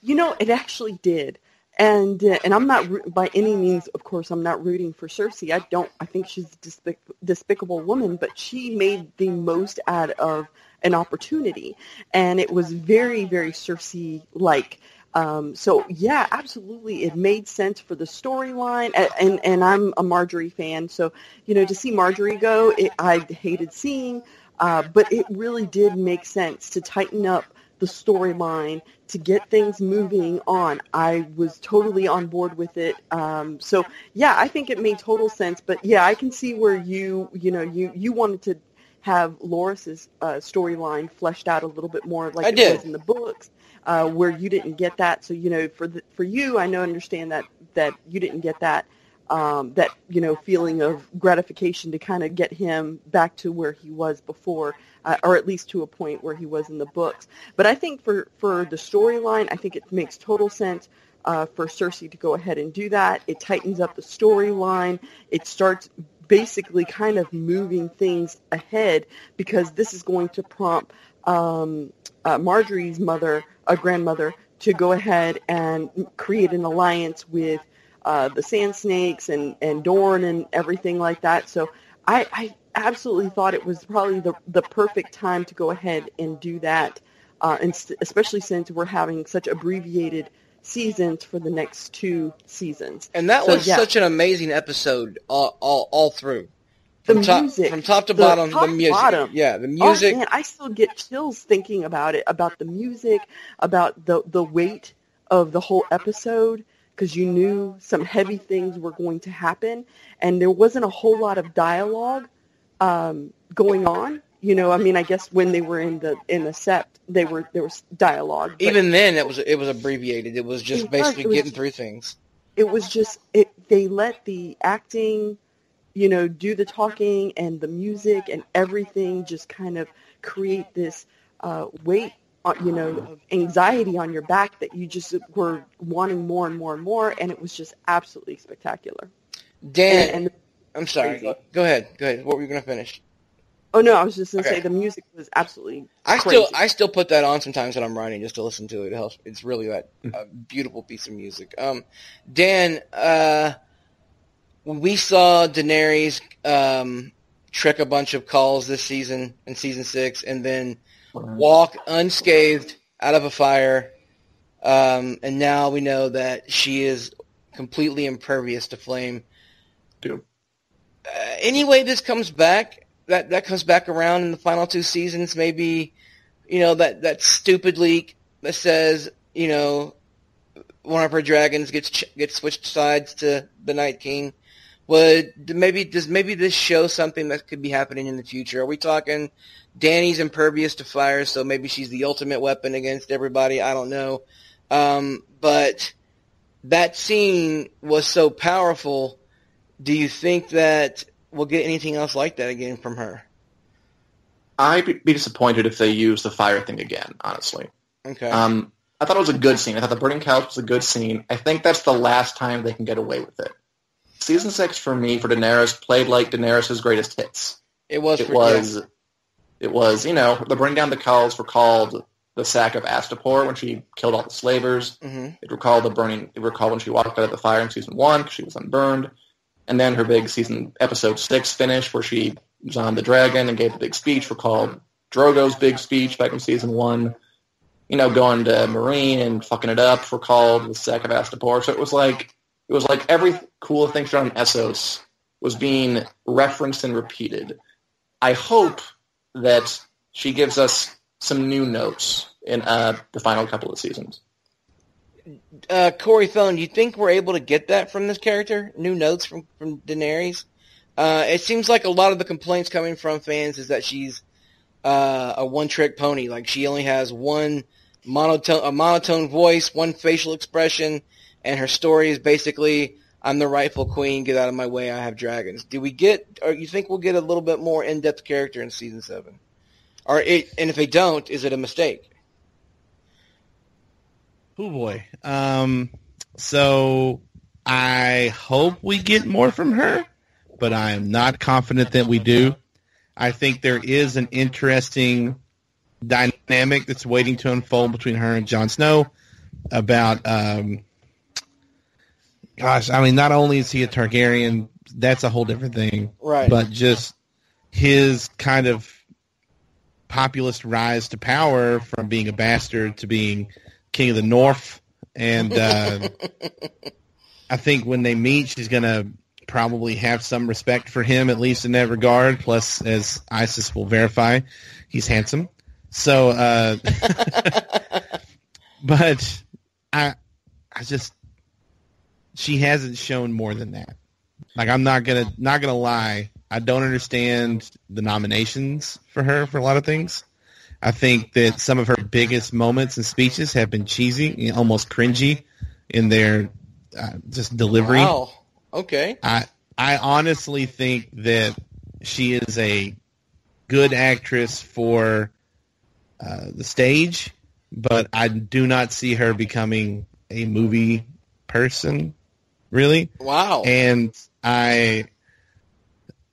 You know, it actually did. And uh, and I'm not by any means, of course, I'm not rooting for Cersei. I don't. I think she's a despic- despicable woman, but she made the most out of an opportunity, and it was very, very Cersei-like. Um, so yeah, absolutely, it made sense for the storyline, and, and and I'm a Margaery fan, so you know to see Margaery go, it, I hated seeing, uh, but it really did make sense to tighten up the storyline to get things moving on. I was totally on board with it. Um, so yeah, I think it made total sense. But yeah, I can see where you you know you you wanted to have Loras's uh, storyline fleshed out a little bit more, like I it did. was in the books, uh, where you didn't get that. So you know, for the, for you, I know understand that that you didn't get that. Um, that you know feeling of gratification to kind of get him back to where he was before, uh, or at least to a point where he was in the books. But I think for for the storyline, I think it makes total sense uh, for Cersei to go ahead and do that. It tightens up the storyline. It starts basically kind of moving things ahead because this is going to prompt um, uh, Margaery's mother, a grandmother, to go ahead and create an alliance with uh, the Sand Snakes and, and Dorne and everything like that. So I, I absolutely thought it was probably the, the perfect time to go ahead and do that. uh, and st- especially since we're having such abbreviated seasons for the next two seasons. And that So, was yeah. such an amazing episode all all, all through. The From top, music, from top to the bottom, top the music. bottom. Yeah, the music. Oh man, I still get chills thinking about it, about the music, about the the weight of the whole episode, because you knew some heavy things were going to happen, and there wasn't a whole lot of dialogue um, going on. You know, I mean, I guess when they were in the in the sept, they were there was dialogue. Even then, it was it was abbreviated. It was just was, basically it was getting through things. it was just it they let the acting you know do the talking and the music and everything just kind of create this uh, weight you know of anxiety on your back that you just were wanting more and more and more and it was just absolutely spectacular Dan, and, and I'm sorry. crazy. Go ahead. Go ahead. What were you going to finish? oh no i was just going to Okay. say the music was absolutely I crazy. still I still put that on sometimes when I'm writing just to listen to it. It helps. It's really that a beautiful piece of music. Um, Dan, uh, when we saw Daenerys um, trick a bunch of khals this season in season six, and then walk unscathed out of a fire, um, and now we know that she is completely impervious to flame. Dude. Uh, any way this comes back, that that comes back around in the final two seasons, maybe you know that that stupid leak that says you know one of her dragons gets gets switched sides to the Night King. Would maybe does maybe this show something that could be happening in the future? Are we talking Danny's impervious to fire, so maybe she's the ultimate weapon against everybody? I don't know, um, but that scene was so powerful. Do you think that we'll get anything else like that again from her? I'd be- disappointed if they use the fire thing again, honestly. Okay. Um, I thought it was a good scene. I thought the burning couch was a good scene. I think that's the last time they can get away with it. Season six for me for Daenerys played like Daenerys' greatest hits. it was. It for- was, it was, you know, the bring down the khals were called the sack of Astapor when she killed all the slavers. Yeah. hmm It recalled the burning. It recalled when she walked out of the fire in season one because she was unburned, and then her big season episode six finish where she was on the dragon and gave the big speech recalled Drogo's big speech back in season one. You know, going to Meereen and fucking it up recalled the sack of Astapor. So it was like it was like every cool thing done in Essos was being referenced and repeated. I hope that she gives us some new notes in uh, the final couple of seasons. Uh, Corey Thone, do you think we're able to get that from this character? New notes from from Daenerys? Uh, it seems like a lot of the complaints coming from fans is that she's uh, a one-trick pony. Like she only has one monotone, a monotone voice, one facial expression, and her story is basically, "I'm the rightful queen. Get out of my way. I have dragons." Do we get, or you think we'll get a little bit more in-depth character in season seven? Or it, and if they don't, is it a mistake? Oh boy. Um, so I hope we get more from her, but I am not confident that we do. I think there is an interesting dynamic that's waiting to unfold between her and Jon Snow about um gosh, I mean not only is he a Targaryen, that's a whole different thing. Right. But just his kind of populist rise to power from being a bastard to being king of the north and uh, (laughs) i think when they meet she's going to probably have some respect for him at least in that regard plus as isis will verify he's handsome so uh, (laughs) (laughs) but i i just she hasn't shown more than that like i'm not gonna not gonna lie i don't understand the nominations for her for a lot of things I think that some of her biggest moments and speeches have been cheesy, almost cringy in their uh, just delivery. Wow. Okay. I I honestly think that she is a good actress for uh, the stage, but I do not see her becoming a movie person, really. Wow. And I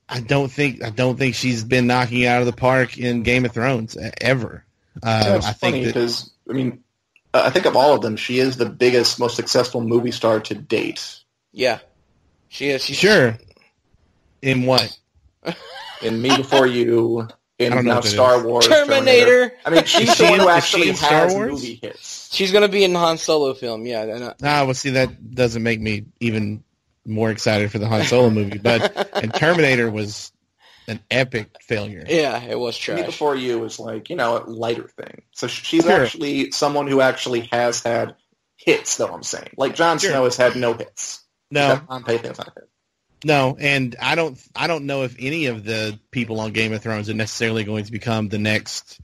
I don't think I don't think she's been knocking out of the park in Game of Thrones ever. Uh, I think because I mean, uh, I think of all of them, she is the biggest, most successful movie star to date. yeah. She is. She's sure. In what? In Me Before You, in I don't know now Star is. Wars. Terminator. I mean, (laughs) she's Is she the one in- who is she actually in Star has Wars? movie hits. She's gonna be in the Han Solo film. Yeah, and, uh, Ah, well, see, that doesn't make me even more excited for the Han Solo movie. But (laughs) and Terminator was an epic failure. yeah, it was Me trash. Before You was like, you know, a lighter thing. So she's Sure. actually someone who actually has had hits, though, I'm saying. Like, Jon Sure. Snow has had no hits. No, That on paper, not a hit. No, and I don't, I don't know if any of the people on Game of Thrones are necessarily going to become the next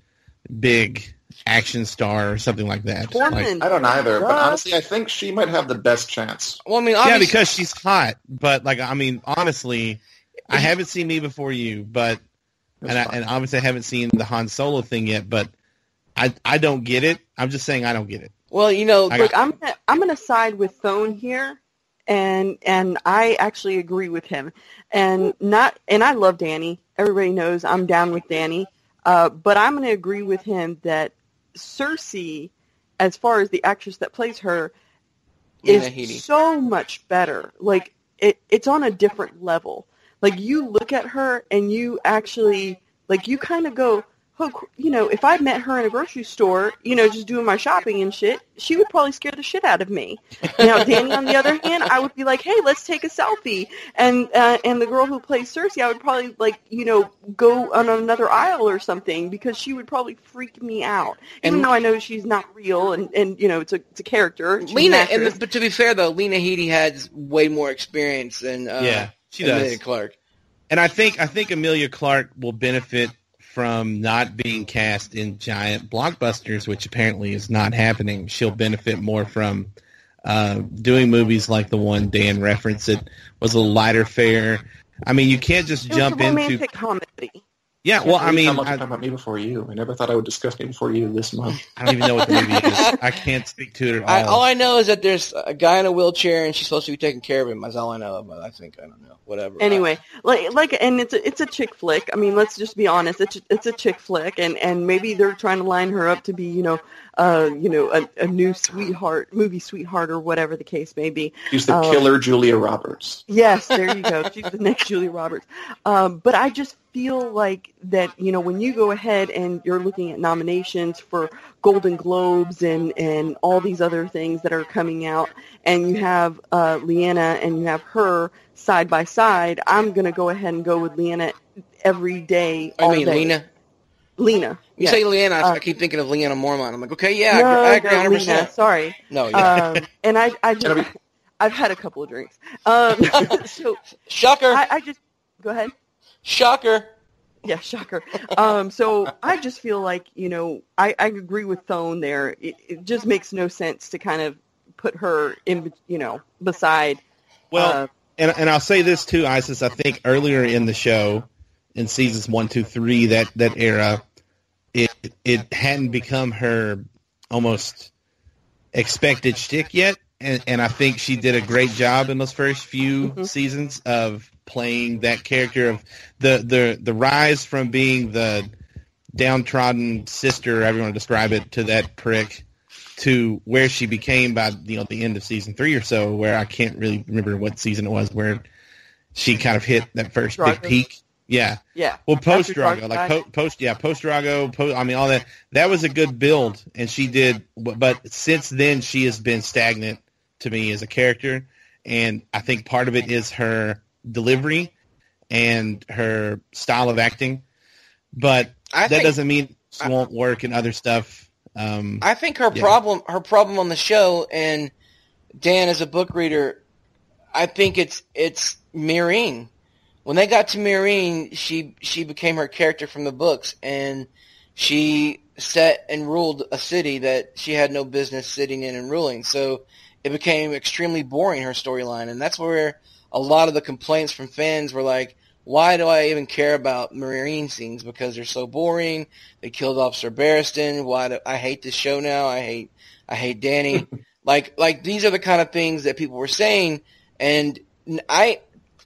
big action star or something like that. Like- I don't either, but honestly, I think she might have the best chance. Well, I mean, yeah, because she's hot. But like, I mean, honestly, I haven't seen Me Before You, but and I, and obviously I haven't seen the Han Solo thing yet. But I, I don't get it. I'm just saying I don't get it. well, you know, I Look, I'm gonna, I'm going to side with Thone here, and and I actually agree with him, and not and I love Danny. Everybody knows I'm down with Danny, uh, but I'm going to agree with him that Cersei, as far as the actress that plays her, is so much better. Like it, it's on a different level. Like you look at her and you actually like you kind of go, cr- you know, if I met her in a grocery store, you know, just doing my shopping and shit, she would probably scare the shit out of me. Now, Danny, on the other hand, I would be like, hey, let's take a selfie, and uh, and the girl who plays Cersei, I would probably like, you know, go on another aisle or something because she would probably freak me out, even And- though I know she's not real and and you know it's a it's a character. She's Lena, actress. and, but to be fair though, Lena Headey has way more experience than uh, yeah, she Emilia does. Clarke. And I think I think Emilia Clarke will benefit from not being cast in giant blockbusters, which apparently is not happening. She'll benefit more from uh, doing movies like the one Dan referenced. It was a lighter fare. I mean, you can't just jump into. romantic comedy. Yeah, well, I mean, time I'm I, talking about me before you. I never thought I would discuss me before you this month. (laughs) I don't even know what the movie is. (laughs) I can't speak to it at I, all. all I know is that there's a guy in a wheelchair and she's supposed to be taking care of him. That's all I know. But I think I don't know. Whatever. Anyway, like like, and it's a it's a chick flick. I mean, let's just be honest. It's it's a chick flick, and and maybe they're trying to line her up to be, you know, uh, you know, a, a new sweetheart, movie sweetheart, or whatever the case may be. She's the Um, killer Julia Roberts. Yes, there you go. She's the next Julia Roberts. Um, but I just feel like that, you know, when you go ahead and you're looking at nominations for Golden Globes and, and all these other things that are coming out, and you have uh, Leanna and you have her side by side, I'm going to go ahead and go with Leanna every day, I all mean, day. Lena. Lena. You yes. say Leanna, I, Uh, I keep thinking of Lyanna Mormont. I'm like, okay, yeah, no, I agree, no, 100%. sorry. No, yeah. Um, and I, I just, (laughs) I've had a couple of drinks. Um, (laughs) so Shocker. I, I just, go ahead. Shocker. Yeah, shocker. Um, so I just feel like, you know, I, I agree with Thone there. It, it just makes no sense to kind of put her in, you know, beside. well, uh, and and I'll say this too, Isis. I think earlier in the show, in seasons one, two, three, that that era, it it hadn't become her almost expected shtick yet, and and I think she did a great job in those first few Mhm. seasons of playing that character of the the the rise from being the downtrodden sister, however you want to describe it, to that prick to where she became by you know the end of season three or so, where I can't really remember what season it was, where she kind of hit that first big peak. Yeah, yeah. well, post Drogo, like po- post, yeah, post Drogo, post, I mean, all that. That was a good build, and she did. But but since then, she has been stagnant to me as a character, and I think part of it is her delivery and her style of acting. But I that think, doesn't mean she won't work in other stuff. Um, I think her Yeah. problem, her problem on the show, and Dan as a book reader, I think it's it's Meereen. When they got to Meereen, she she became her character from the books, and she set and ruled a city that she had no business sitting in and ruling. So it became extremely boring her storyline, and that's where a lot of the complaints from fans were like, "Why do I even care about Meereen scenes? Because they're so boring. They killed off Sir Barristan. Why do I hate this show now? I hate I hate Danny. (laughs) like like these are the kind of things that people were saying, and I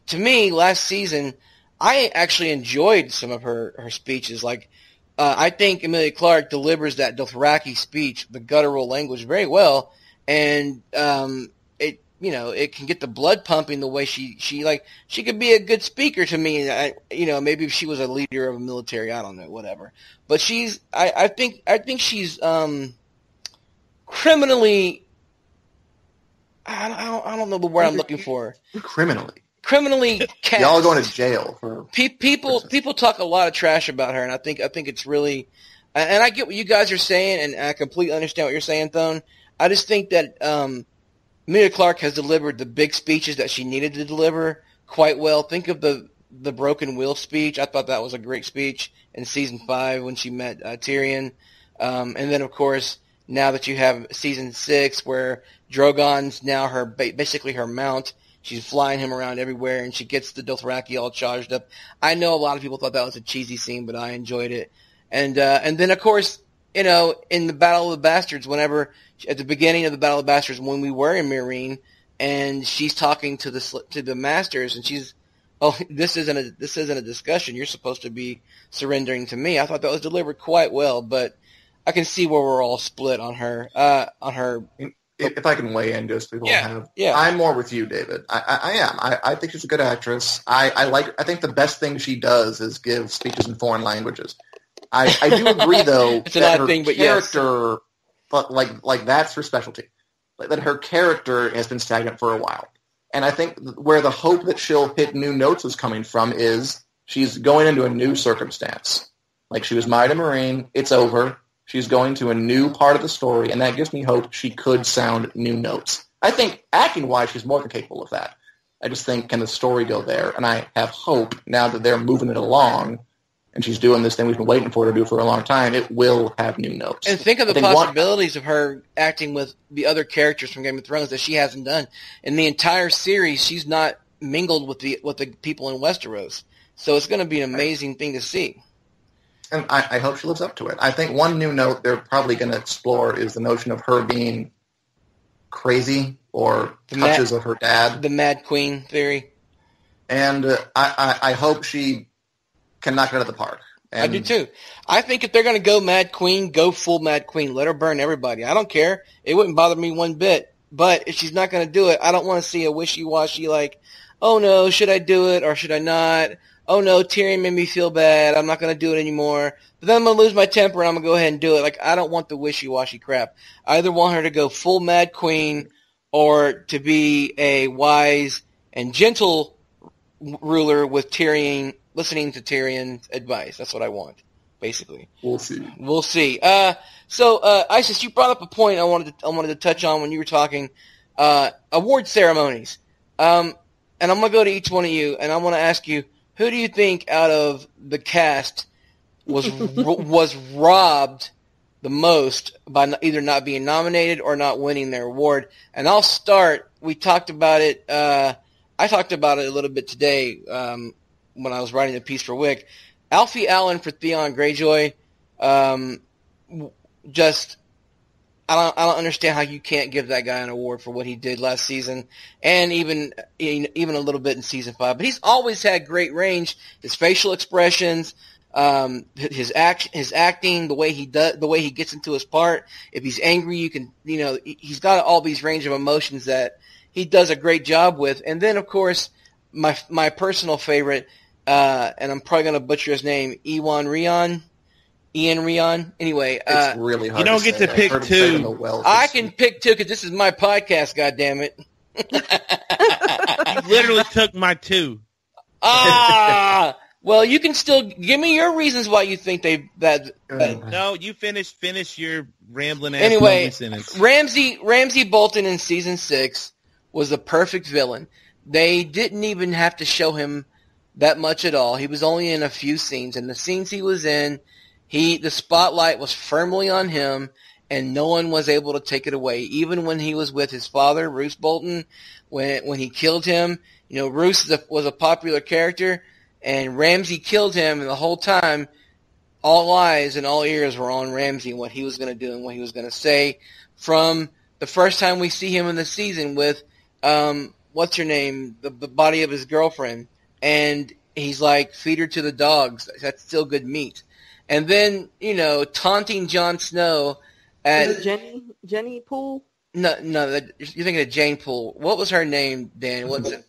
to me last season I actually enjoyed some of her her speeches. Like uh, I think Emilia Clarke delivers that Dothraki speech, the guttural language, very well, and um, it you know, it can get the blood pumping the way she she like she could be a good speaker to me. I, you know, maybe if she was a leader of a military, I don't know, whatever. But she's I, I think I think she's um criminally. I don't, I don't know the word I'm looking for. Criminally. Criminally (laughs) cast. Y'all going to jail for Pe- people people talk a lot of trash about her, and I think I think it's really, and I get what you guys are saying, and I completely understand what you're saying, Thone. I just think that um, Emilia Clarke has delivered the big speeches that she needed to deliver quite well. Think of the the broken wheel speech. I thought that was a great speech in season five when she met uh, Tyrion, um, and then of course now that you have season six where Drogon's now her basically her mount She's flying him around everywhere, and she gets the Dothraki all charged up. I know a lot of people thought that was a cheesy scene, but I enjoyed it. And uh, and then of course, you know, in the Battle of the Bastards, whenever at the beginning of the Battle of the Bastards, when we were in Meereen, and she's talking to the to the masters, and she's, oh, (laughs) this isn't a this isn't a discussion. You're supposed to be surrendering to me. I thought that was delivered quite well, but I can see where we're all split on her uh, on her if I can weigh in, just people yeah, have. Yeah. I'm more with you, David. I, I, I am. I, I, think she's a good actress. I, I like. I think the best thing she does is give speeches in foreign languages. I, I do agree, (laughs) though, it's that her thing, but character, yes. but like like that's her specialty. Like that, her character has been stagnant for a while, and I think where the hope that she'll hit new notes is coming from is she's going into a new circumstance. Like she was Mighty marine. it's over She's going to a new part of the story, and that gives me hope she could sound new notes. I think acting-wise, she's more than capable of that. I just think, can the story go there? And I have hope now that they're moving it along, and she's doing this thing we've been waiting for her to do for a long time. It will have new notes. And think of the think possibilities one, of her acting with the other characters from Game of Thrones that she hasn't done in the entire series. She's not mingled with the with the people in Westeros, so it's going to be an amazing thing to see and I, I, hope she lives up to it. I think one new note they're probably going to explore is the notion of her being crazy or the touches mad, of her dad. The Mad Queen theory. And uh, I, I, I, hope she can knock it out of the park. And I do too. I think if they're going to go Mad Queen, go full Mad Queen. Let her burn everybody. I don't care. It wouldn't bother me one bit. But if she's not going to do it, I don't want to see a wishy-washy like, oh no, should I do it or should I not? Oh no, Tyrion made me feel bad. I'm not going to do it anymore. But then I'm going to lose my temper and I'm going to go ahead and do it. Like, I don't want the wishy-washy crap. I either want her to go full Mad Queen or to be a wise and gentle ruler with Tyrion, listening to Tyrion's advice. That's what I want, basically. We'll see. We'll see. Uh, so, uh, Isis, you brought up a point I wanted to, I wanted to touch on when you were talking, uh, award ceremonies. Um, and I'm going to go to each one of you and I want to ask you, who do you think out of the cast was (laughs) was robbed the most by either not being nominated or not winning their award? And I'll start. We talked about it. Uh, I talked about it a little bit today um, when I was writing the piece for Wick. Alfie Allen for Theon Greyjoy, um, just I don't I don't understand how you can't give that guy an award for what he did last season and even even a little bit in season five. But he's always had great range. His facial expressions, um, his act, his acting, the way he does, the way he gets into his part. If he's angry, you can you know he's got all these range of emotions that he does a great job with. And then of course my my personal favorite, uh, and I'm probably gonna butcher his name, Iwan Rheon. Ian Rion. Anyway, uh, it's really hard. You don't to get say. to pick two. Well I can pick two because this is my podcast. God damn it! you literally took my two. (laughs) Ah, well, you can still give me your reasons why you think they that. that no, you finish finish your rambling. Ass anyway, sentence. Ramsey Ramsay Bolton in season six was the perfect villain. They didn't even have to show him that much at all. He was only in a few scenes, and the scenes he was in he the spotlight was firmly on him and no one was able to take it away. Even when he was with his father, Roose Bolton, when when he killed him, you know, Roose was a popular character, and Ramsay killed him, and the whole time, all eyes and all ears were on Ramsay and what he was going to do and what he was going to say. From the first time we see him in the season with, um, what's her name, the, the body of his girlfriend, and he's like, feed her to the dogs. That's still good meat and then you know taunting Jon Snow. And Jenny Jenny Poole. No, no, you're thinking of Jane Poole. What was her name, Dan? What's it?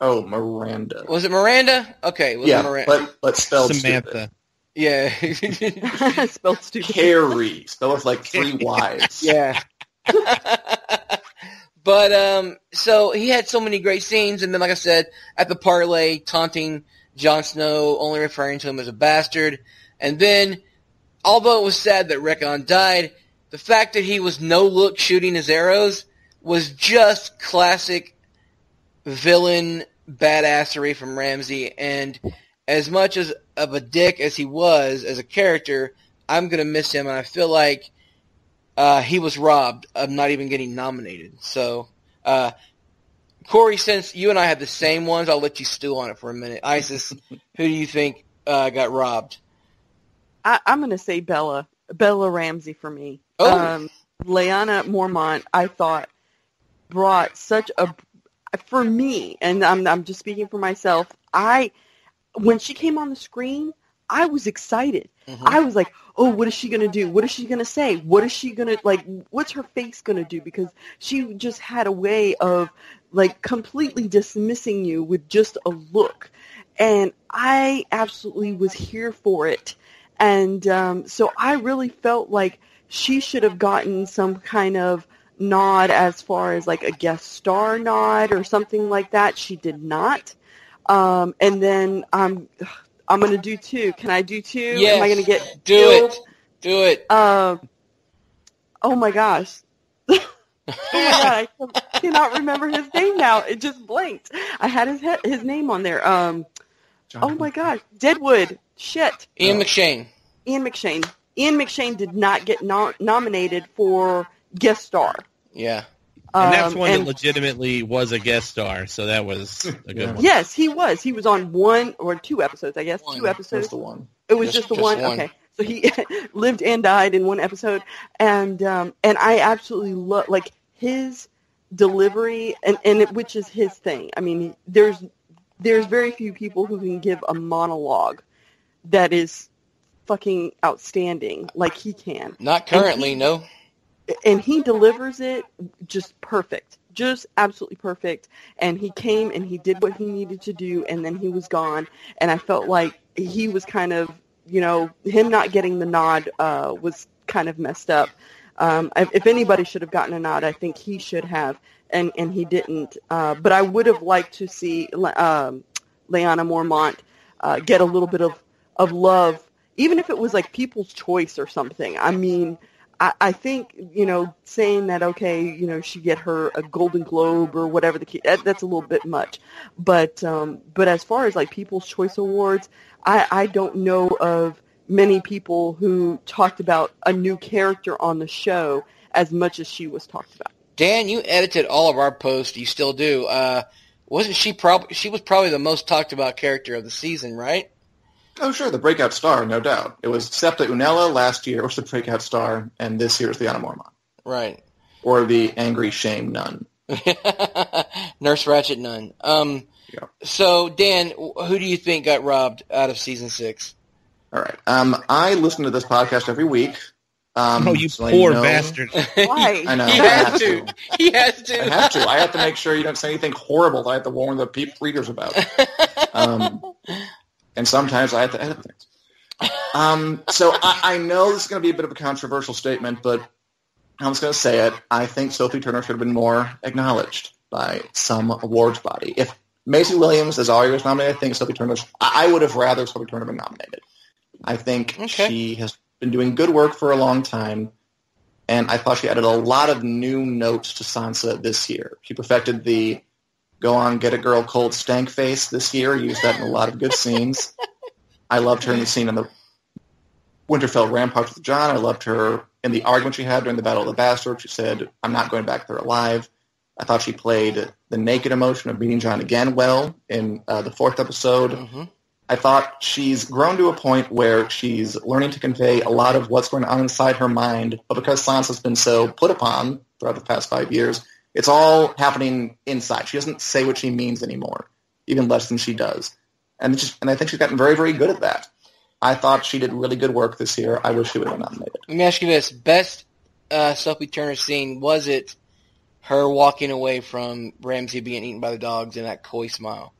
Oh, Miranda. Was it Miranda? Okay, was it yeah, Miranda? but but spelled Samantha. yeah, (laughs) Spelled stupid. stupid. Carrie, spelled with like three (laughs) Y's. yeah. (laughs) but um, so he had so many great scenes, and then, like I said, at the parlay, taunting Jon Snow, only referring to him as a bastard, and then, although it was sad that Rickon died, the fact that he was no look shooting his arrows was just classic villain badassery from Ramsay. And as much as of a dick as he was as a character, I'm gonna miss him, and I feel like uh, he was robbed of not even getting nominated. So, uh, Corey, since you and I have the same ones, I'll let you stew on it for a minute. Isis, (laughs) who do you think uh, got robbed? I, I'm going to say Bella. Bella Ramsey for me. Oh. Um, Lyanna Mormont, I thought, brought such a for me, and I'm I'm just speaking for myself. I when she came on the screen, I was excited. Mhm. I was like, "Oh, what is she gonna do? What is she gonna say? What is she gonna like? What's her face gonna do?" Because she just had a way of like completely dismissing you with just a look, and I absolutely was here for it. And um, so I really felt like she should have gotten some kind of nod as far as like a guest star nod or something like that. She did not. Um, and then I'm I'm gonna do two. Can I do two? Yes. Am I gonna get Do killed? it. Do it. Uh, oh my gosh. (laughs) oh my god, I cannot remember his name now. It just blanked. I had his he- his name on there. Um, oh my gosh, Deadwood. Shit. Ian McShane. Ian McShane. Ian McShane did not get no- nominated for guest star. Yeah. And that's Um, one and- that legitimately was a guest star, so that was a good Yeah. one. Yes, he was. He was on one or two episodes, I guess. One. Two episodes. That's the one. It was Just- just, the just one? one. Okay. So he (laughs) lived and died in one episode, and um, and I absolutely love like his delivery, and and it, which is his thing. I mean, there's there's very few people who can give a monologue that is fucking outstanding. Like he can, Not currently, no. and he delivers it just perfect. Just absolutely perfect. And he came and he did what he needed to do and then he was gone. And i felt like he was kind of you know him not getting the nod uh, was kind of messed up. Um, if anybody should have gotten a nod i think he should have and and he didn't uh, but i would have liked to see um, lyanna mormont uh, get a little bit of of love even if it was like people's choice or something i mean I, I think you know saying that okay you know she get her a Golden Globe or whatever the that, that's a little bit much, but um, but as far as like People's Choice Awards, I, I don't know of many people who talked about a new character on the show as much as she was talked about. Dan, you edited all of our posts. You still do. Uh, wasn't she probably? She was probably the most talked about character of the season, right? Oh, sure, the breakout star, no doubt. It was Septa Unella last year, was the breakout star, and this year is Lyanna Mormont. Right. Or the angry shame nun. (laughs) Nurse Ratched Nun. Um, Yeah. So, Dan, who do you think got robbed out of season six? All right. Um, I listen to this podcast every week. Um, Oh, you so poor know- bastard. (laughs) Why? I know. He I has have to. He has to. I have to. I have to make sure you don't say anything horrible that I have to warn the peop readers about. Um, and sometimes I have to edit things. Um, so I, I know this is going to be a bit of a controversial statement, but I'm just going to say it. I think Sophie Turner should have been more acknowledged by some awards body. If Maisie Williams is always nominated, I think Sophie Turner. I I would have rather Sophie Turner been nominated. I think Okay. she has been doing good work for a long time, and I thought she added a lot of new notes to Sansa this year. She perfected the go on, get a girl cold stank face this year. Used that in a lot of good scenes. (laughs) I loved her in the scene in the Winterfell Ramparts with Jon. I loved her in the argument she had during the Battle of the Bastards. She said, I'm not going back there alive. I thought she played the naked emotion of meeting Jon again well in uh, the fourth episode. hmm I thought she's grown to a point where she's learning to convey a lot of what's going on inside her mind, but because Sansa's been so put upon throughout the past five years, it's all happening inside. She doesn't say what she means anymore, even less than she does. And, just, and I think she's gotten very, very good at that. I thought she did really good work this year. I wish she would have nominated. Let me ask you this: best uh, Sophie Turner scene was it her walking away from Ramsay being eaten by the dogs and that coy smile?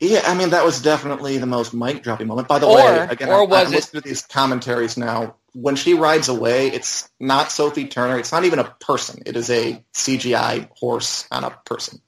Yeah, I mean that was definitely the most mic dropping moment. By the Or- way, again, or I'm, was I'm it- listening to these commentaries now. When she rides away, it's not Sophie Turner. It's not even a person. It is a CGI horse on a person.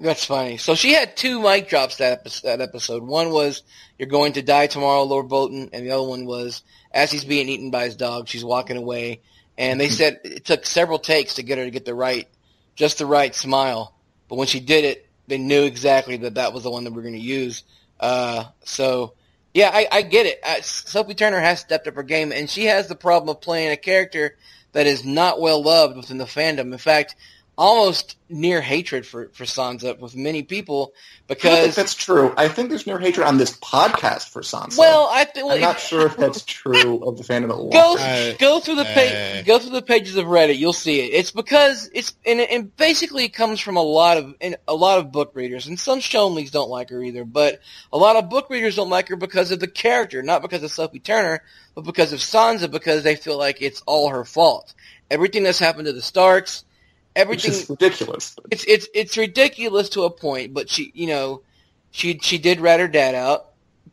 That's funny. So she had two mic drops that episode, that episode. One was "You're going to die tomorrow, Lord Bolton," and the other one was as he's being eaten by his dog, she's walking away. And they mm-hmm. said it took several takes to get her to get the right, just the right smile. But when she did it, they knew exactly that that was the one that we're going to use. Uh, so yeah, I, I get it. Sophie Turner has stepped up her game, and she has the problem of playing a character that is not well loved within the fandom. In fact, almost near hatred for for Sansa with many people I think because that's true. I think there's near hatred on this podcast for Sansa. well, I think well, I'm not (laughs) sure if that's true of the fandom at Go large. Uh, go through the uh, go through the pages of Reddit. You'll see it. It's because it's and, and basically it comes from a lot of and a lot of book readers, and some Shonleys don't like her either. But a lot of book readers don't like her because of the character, not because of Sophie Turner, but because of Sansa, because they feel like it's all her fault. Everything that's happened to the Starks, which everything is ridiculous. it's it's it's ridiculous to a point, but she you know she she did rat her dad out.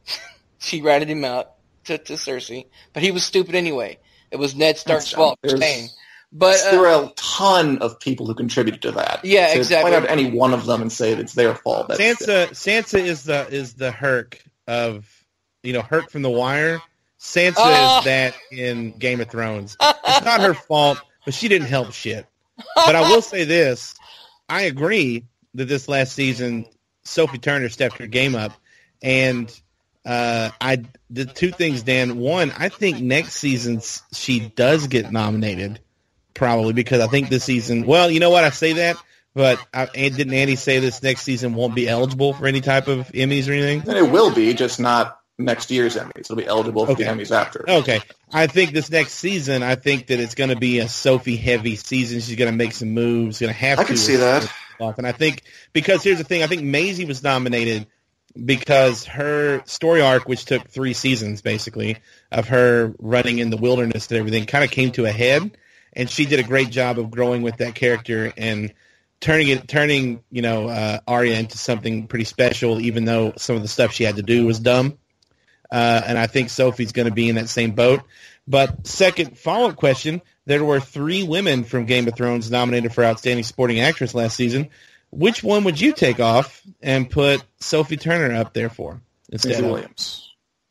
(laughs) she ratted him out to, to Cersei, but he was stupid anyway. It was Ned Stark's fault for staying. But there uh, are a ton of people who contributed to that. Yeah, to exactly. Point out any one of them and say it's their fault. That's Sansa Sansa is the is the Herc of you know Herc from The Wire. Sansa Oh. is that in Game of Thrones. It's not her (laughs) fault, but she didn't help shit. But I will say (laughs) this: I agree that this last season Sophie Turner stepped her game up, and uh, I the two things, Dan. One, I think next season she does get nominated, probably because I think this season. Well, you know what? I say that, but I, and didn't Andy say this next season won't be eligible for any type of Emmys or anything? And it will be, just not next year's Emmys. It'll be eligible for Okay. the Emmys after. Okay. I think this next season, I think that it's going to be a Sophie heavy season. She's going to make some moves. Going to have I to. can see that. And I think because here's the thing, I think Maisie was nominated because her story arc, which took three seasons basically of her running in the wilderness and everything, kind of came to a head, and she did a great job of growing with that character and turning it, turning you know uh, Arya into something pretty special, even though some of the stuff she had to do was dumb. Uh, and I think Sophie's going to be in that same boat. But second follow-up question, there were three women from Game of Thrones nominated for Outstanding Supporting Actress last season. Which one would you take off and put Sophie Turner up there for instead Maisie of? Williams.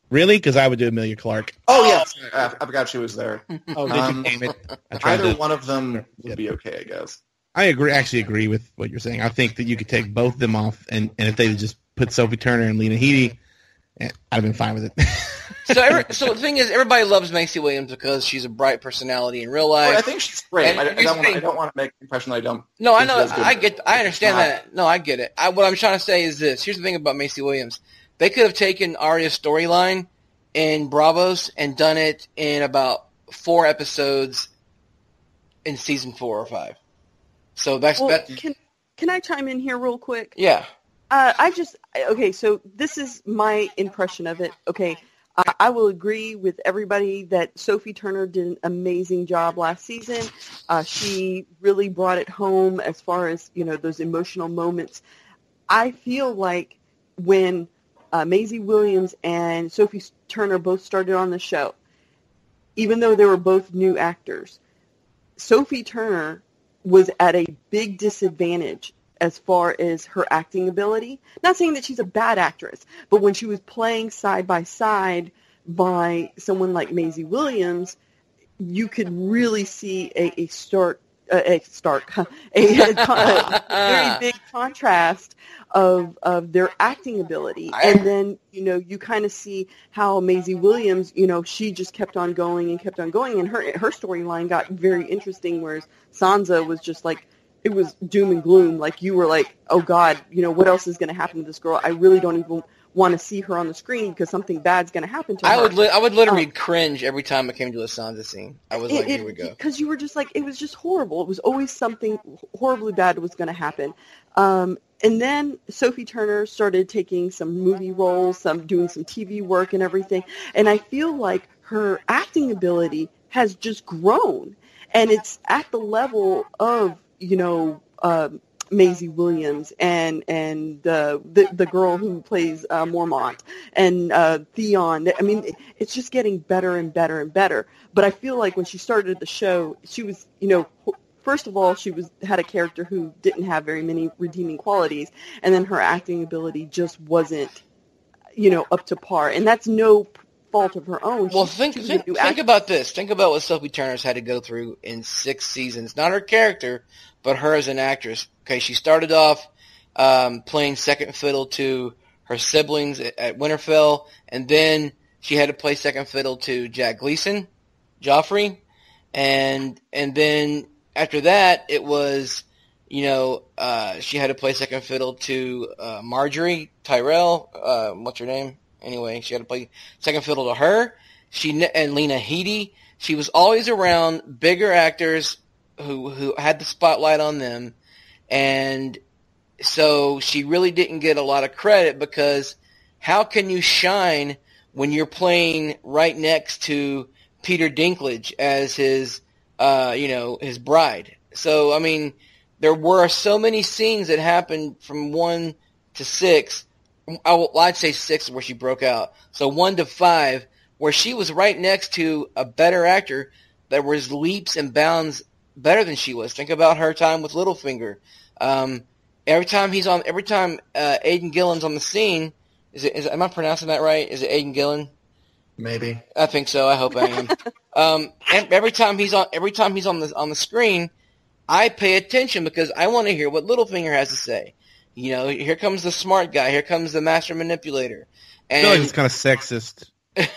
Really? Because I would do Emilia Clarke. Oh yes, I, I forgot she was there. Oh, did Um, you? Damn it! I tried Either to. one of them would be okay, I guess. I agree. Actually, agree with what you're saying. I think that you could take both of them off, and, and if they just put Sophie Turner and Lena Headey, Eh, I'd have been fine with it. (laughs) so every, so the thing is, everybody loves Maisie Williams because she's a bright personality in real life. Well, I think she's great. And I, I don't the want, I don't want to make the impression that I don't. No, I know. she does good I get. I understand that. No, I get it. I, what I'm trying to say is this. Here's the thing about Maisie Williams. They could have taken Arya's storyline in Braavos and done it in about four episodes in season four or five. So that's Well, that. can can I chime in here real quick? Yeah. Uh, I just okay. So this is my impression of it. Okay, I, I will agree with everybody that Sophie Turner did an amazing job last season. Uh, she really brought it home as far as you know those emotional moments. I feel like when uh, Maisie Williams and Sophie Turner both started on the show, even though they were both new actors, Sophie Turner was at a big disadvantage as far as her acting ability. Not saying that she's a bad actress, but when she was playing side by side by someone like Maisie Williams, you could really see a, a stark, uh, a stark, (laughs) a, a, very (laughs) big contrast of of their acting ability. And then you know you kind of see how Maisie Williams, you know, she just kept on going and kept on going, and her her storyline got very interesting. Whereas Sansa was just like it was doom and gloom. Like you were like, oh God, you know what else is going to happen to this girl? I really don't even want to see her on the screen because something bad's going to happen to her. I would. Li- I would literally cringe every time it came to a Sansa scene. I was like, here we go. Because you were just like, it was just horrible. It was always something horribly bad was going to happen. Um, and then Sophie Turner started taking some movie roles, some doing some TV work and everything. And I feel like her acting ability has just grown, and it's at the level of you know. Uh, Maisie Williams and and uh, the the girl who plays uh, Mormont and uh, Theon. I mean, it's just getting better and better and better. But I feel like when she started the show, she was you know first of all, she was had a character who didn't have very many redeeming qualities, and then her acting ability just wasn't, you know, up to par. And that's no fault of her own. Well, think think, think about this. Think about what Sophie Turner's had to go through in six seasons. Not her character, but her as an actress. Okay, she started off um, playing second fiddle to her siblings at, at Winterfell, and then she had to play second fiddle to Jack Gleeson, Joffrey, and and then after that, it was, you know, uh, she had to play second fiddle to uh, Margaery Tyrell. Uh, what's her name? Anyway, she had to play second fiddle to her. She and Lena Headey. She was always around bigger actors who who had the spotlight on them, and so she really didn't get a lot of credit because how can you shine when you're playing right next to Peter Dinklage as his uh, you know, his bride. So, I mean, there were so many scenes that happened from one to six. I will, I'd say six where she broke out. So one to five where she was right next to a better actor that was leaps and bounds better than she was. Think about her time with Littlefinger. Um, every time he's on, every time uh, Aidan Gillen's on the scene, is it, is, am I pronouncing that right? Is it Aidan Gillen? Maybe. I think so. I hope I am. (laughs) um, every time he's on, every time he's on the on the screen, I pay attention because I want to hear what Littlefinger has to say. You know, here comes the smart guy. Here comes the master manipulator. And, I feel like it's kind of sexist. (laughs)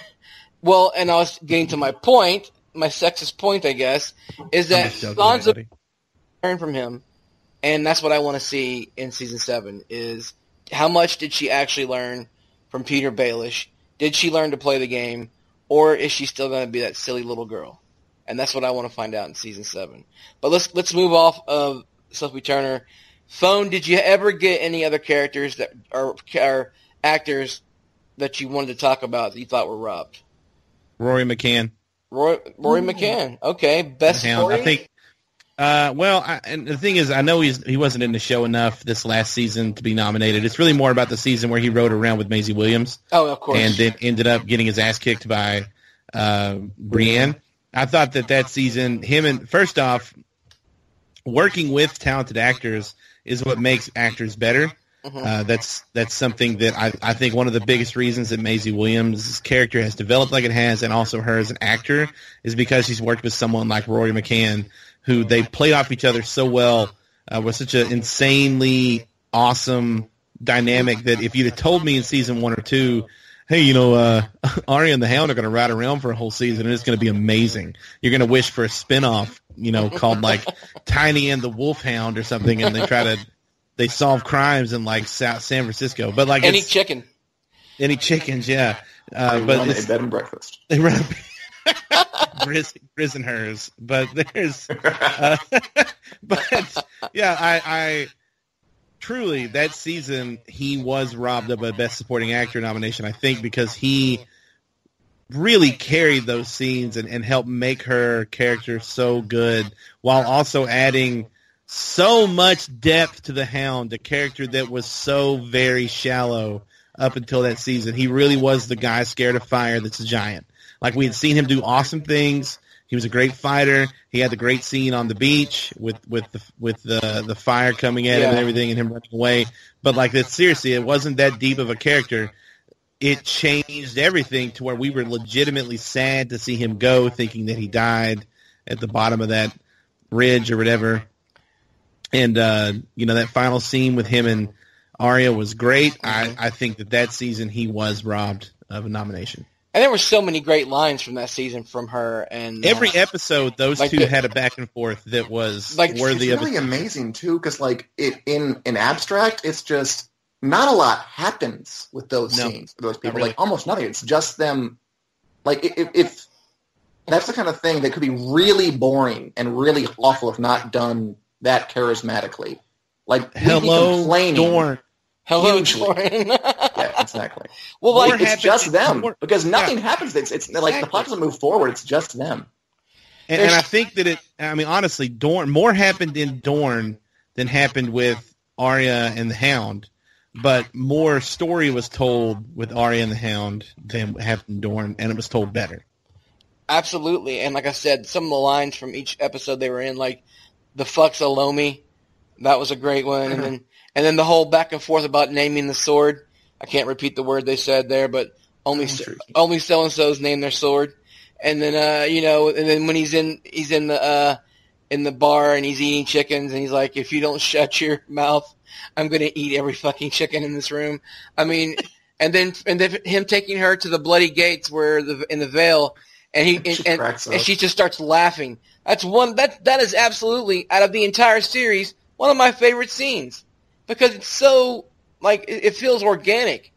well, and I was getting to my point, my sexist point, I guess, is that Sansa learned from him, and that's what I want to see in season seven. Is how much did she actually learn from Petyr Baelish? Did she learn to play the game, or is she still going to be that silly little girl? And that's what I want to find out in season seven. But let's let's move off of Sophie Turner. Thone, did you ever get any other characters that are, are actors that you wanted to talk about that you thought were robbed? Rory McCann. Roy, Rory McCann. Okay, best story. I think uh, well, I, and the thing is, I know he's he wasn't in the show enough this last season to be nominated. It's really more about the season where he rode around with Maisie Williams. Oh, of course. And then ended up getting his ass kicked by uh, Brienne. I thought that that season, him and first off, working with talented actors is what makes actors better. Mm-hmm. Uh, that's that's something that I, I think one of the biggest reasons that Maisie Williams' character has developed like it has, and also her as an actor, is because she's worked with someone like Rory McCann, who they played off each other so well uh, with such an insanely awesome dynamic that if you'd have told me in season one or two, hey, you know, uh, (laughs) Arya and the Hound are going to ride around for a whole season and it's going to be amazing. You're going to wish for a spinoff, you know, called like Tiny and the Wolfhound or something, and they try to they solve crimes in like South San Francisco. But like any chicken, any chickens, yeah. Uh, but it's bed and breakfast. (laughs) They run. (laughs) Grizz, hers, but there's, uh, (laughs) but yeah, I, I truly that season he was robbed of a Best Supporting Actor nomination. I think because he really carried those scenes and, and helped make her character so good, while also adding so much depth to the Hound, a character that was so very shallow up until that season. He really was the guy scared of fire that's a giant. Like we had seen him do awesome things. He was a great fighter. He had the great scene on the beach with with the with the the fire coming at yeah. him and everything, and him running away. But like that, seriously, it wasn't that deep of a character. It changed everything to where we were legitimately sad to see him go, thinking that he died at the bottom of that ridge or whatever. And uh, you know that final scene with him and Arya was great. I, I think that that season he was robbed of a nomination. And there were so many great lines from that season from her. And every uh, episode, those like two the, had a back and forth that was like worthy it's really of. amazing too, because like it in in abstract, it's just not a lot happens with those no, scenes. With those people, really. like almost nothing. It's just them. Like if, if that's the kind of thing that could be really boring and really awful if not done that charismatically. Like hello, Dorne. Hello, Hugely. (laughs) yeah, exactly. (laughs) Well, like it's just them because nothing yeah. happens. It's it's exactly. like the plot doesn't move forward. It's just them. And, and I think that it. I mean, honestly, Dorne more happened in Dorne than happened with Arya and the Hound, but more story was told with Arya and the Hound than happened Dorne, and it was told better. Absolutely, and like I said, some of the lines from each episode they were in, like the "fucks Alomi," that was a great one, and then (laughs) and then the whole back and forth about naming the sword. I can't repeat the word they said there, but only so, only so and so's name their sword. And then uh, you know, and then when he's in he's in the uh, in the bar and he's eating chickens and he's like, if you don't (laughs) shut your mouth, I'm gonna eat every fucking chicken in this room. I mean, and then and then him taking her to the bloody gates where the in the Vale, and he (laughs) and, and, and, she just starts laughing. That's one that that is absolutely out of the entire series one of my favorite scenes because it's so like it, it feels organic.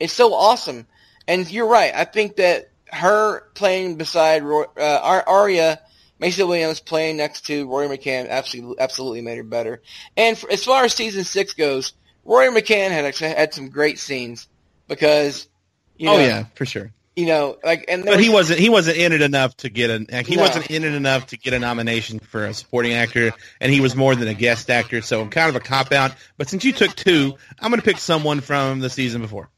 It's so awesome, and you're right. I think that her playing beside uh, Arya, Maisie Williams playing next to Rory McCann absolutely absolutely made her better. And for, as far as season six goes, Rory McCann had had some great scenes because you oh, know, oh yeah, for sure you know, like, and but was, he wasn't he wasn't in it enough to get a he no. wasn't in it enough to get a nomination for a supporting actor, and he was more than a guest actor, so I'm kind of a cop out. But since you took two, I'm going to pick someone from the season before.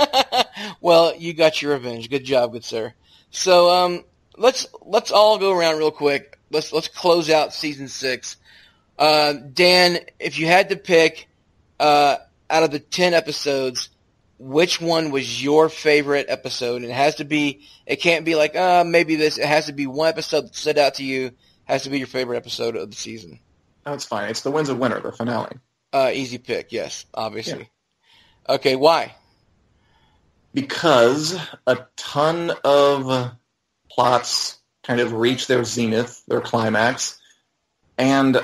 (laughs) well, you got your revenge. Good job, good sir. So um, let's let's all go around real quick. Let's let's close out season six. Uh, Dan, if you had to pick uh, out of the ten episodes which one was your favorite episode? And it has to be, it can't be like, uh, maybe this. It has to be one episode that stood out to you. Has to be your favorite episode of the season. Oh, it's fine. It's the Winds of Winter, the finale. Uh, easy pick. Yes, obviously. Yeah. Okay, why? Because a ton of plots kind of reach their zenith, their climax, and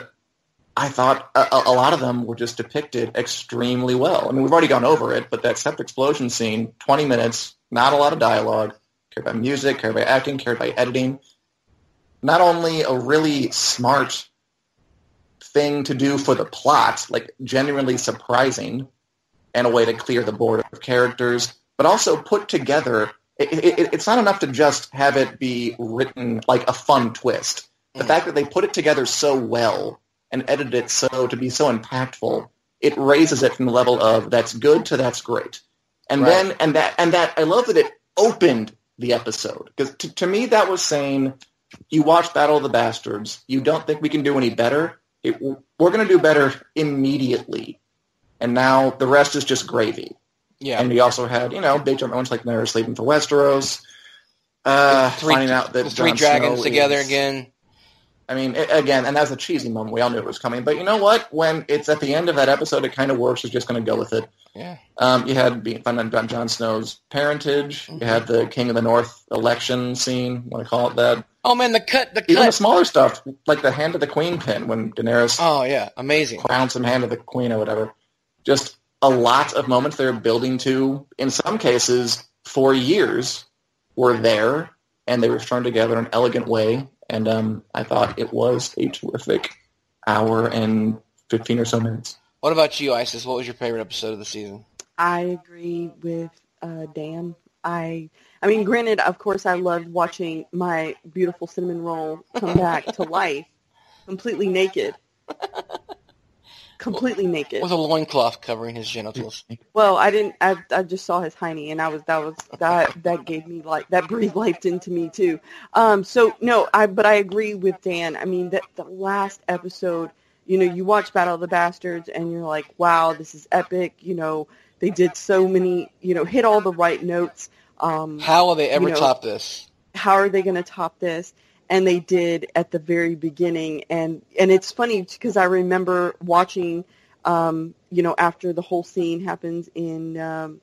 I thought a, a, lot of them were just depicted extremely well. I mean, we've already gone over it, but that sept explosion scene, 20 minutes, not a lot of dialogue, carried by music, carried by acting, carried by editing. Not only a really smart thing to do for the plot, like genuinely surprising, and a way to clear the board of characters, but also put together. It, it, it's not enough to just have it be written like a fun twist. The mm. fact that they put it together so well and edited it so to be so impactful, it raises it from the level of that's good to that's great. And right. then and that and that I love that it opened the episode because to, to me that was saying you watch Battle of the Bastards, you don't think we can do any better. It, we're going to do better immediately, and now the rest is just gravy. Yeah, and we also had you know big moments like Daenerys leaving for Westeros, uh, three, finding out that three Jon dragons Snow together is, again. I mean, it, again, and that was a cheesy moment. We all knew it was coming. But you know what? When it's at the end of that episode, it kind of works. It's just going to go with it. Yeah. Um, you had being fun on Jon Snow's parentage. Mm-hmm. You had the King of the North election scene. Want to call it that? Oh man, the cut, the even cut. the smaller stuff, like the Hand of the Queen pin when Daenerys. Oh yeah, amazing. Crowns him Hand of the Queen or whatever. Just a lot of moments they're building to. In some cases, for years, were there, and they were strung together in an elegant way and um, I thought it was a terrific hour and 15 or so minutes. What about you, Isis? What was your favorite episode of the season? I agree with uh, Dan. I, I mean, granted, of course, I loved watching my beautiful cinnamon roll come back to life, completely naked completely naked with a loincloth covering his genitals. Well, I didn't. I, I just saw his hiney, and I was that was that that gave me like that breathed life into me too. Um, so no, I but I agree with Dan. I mean that the last episode, you know, you watch Battle of the Bastards, and you're like, wow, this is epic. You know, they did so many, you know, hit all the right notes. Um, how will they ever you know, top this? How are they going to top this? And they did at the very beginning. And and it's funny because I remember watching um, you know after the whole scene happens in um,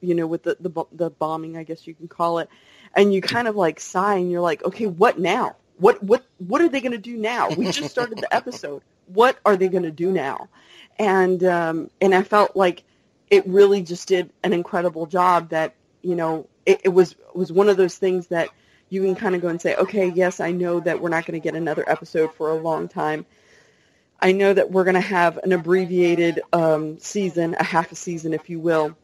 you know with the, the the bombing I guess you can call it and you kind of like sigh and you're like okay what now? What what what are they going to do now? We just started the episode. What are they going to do now? And um, and I felt like it really just did an incredible job that you know it, it was it was one of those things that you can kind of go and say, okay, yes, I know that we're not going to get another episode for a long time. I know that we're going to have an abbreviated um, season, a half a season, if you will,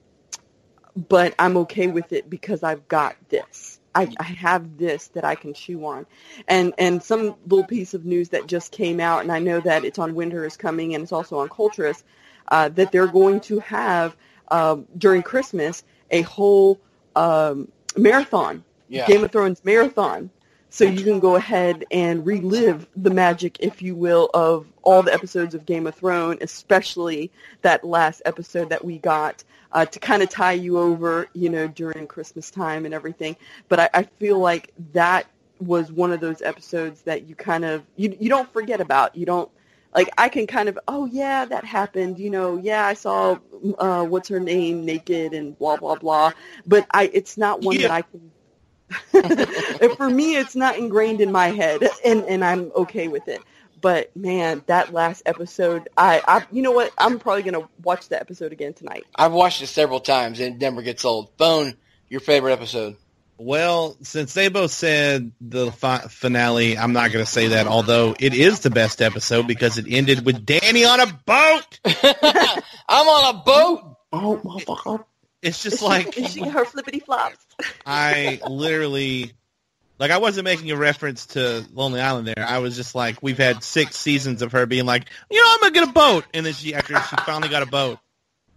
but I'm okay with it because I've got this. I, I have this that I can chew on. And and some little piece of news that just came out, and I know that it's on Winter is Coming and it's also on Culturess, uh, that they're going to have uh, during Christmas a whole um, marathon, Yeah. Game of Thrones marathon. So you can go ahead and relive the magic, if you will, of all the episodes of Game of Thrones, especially that last episode that we got uh, to kind of tie you over, you know, during Christmas time and everything. But I, I feel like that was one of those episodes that you kind of you you don't forget about. You don't like I can kind of oh yeah that happened. You know yeah I saw uh, what's her name naked and blah blah blah. But I it's not one that I can. (laughs) And for me, it's not ingrained in my head, and and I'm okay with it. But man, that last episode, I, I you know what? I'm probably gonna watch the episode again tonight. I've watched it several times and it never gets old. Thone, your favorite episode? Well, since they both said the fi- finale, I'm not going to say that. Although it is the best episode because it ended with Danny on a boat. (laughs) I'm on a boat. Oh, motherfucker. It's just (laughs) like is she her flippity flops. I (laughs) literally, like, I wasn't making a reference to Lonely Island there. I was just like, we've had six seasons of her being like, you know, I'm gonna get a boat, and then she after she finally got a boat.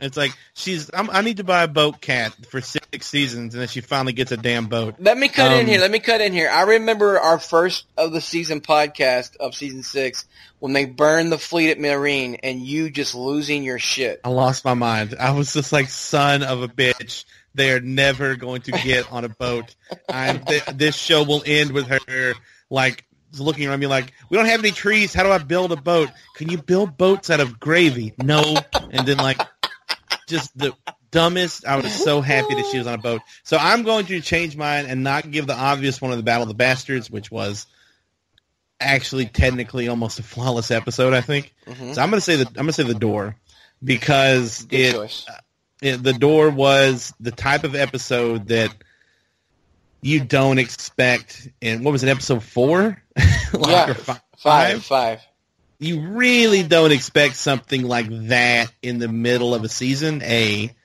It's like she's. I'm, I need to buy a boat cat for six seasons, and then she finally gets a damn boat. Let me cut in Um, here. Let me cut in here. I remember our first of the season podcast of season six when they burned the fleet at Meereen and you just losing your shit. I lost my mind. I was just like, son of a bitch. They are never going to get on a boat. I'm, th- this show will end with her like looking around me like, we don't have any trees. How do I build a boat? Can you build boats out of gravy? No. And then like, just the dumbest. I was so happy that she was on a boat. So I'm going to change mine and not give the obvious one of the Battle of the Bastards, which was actually technically almost a flawless episode. I think. Mhm. So I'm gonna say the I'm gonna say the door because it, choice. it the door was the type of episode that you don't expect. And what was it? Episode four? (laughs) Like, Yeah, or fi- Five, five. You really don't expect something like that in the middle of a season, A.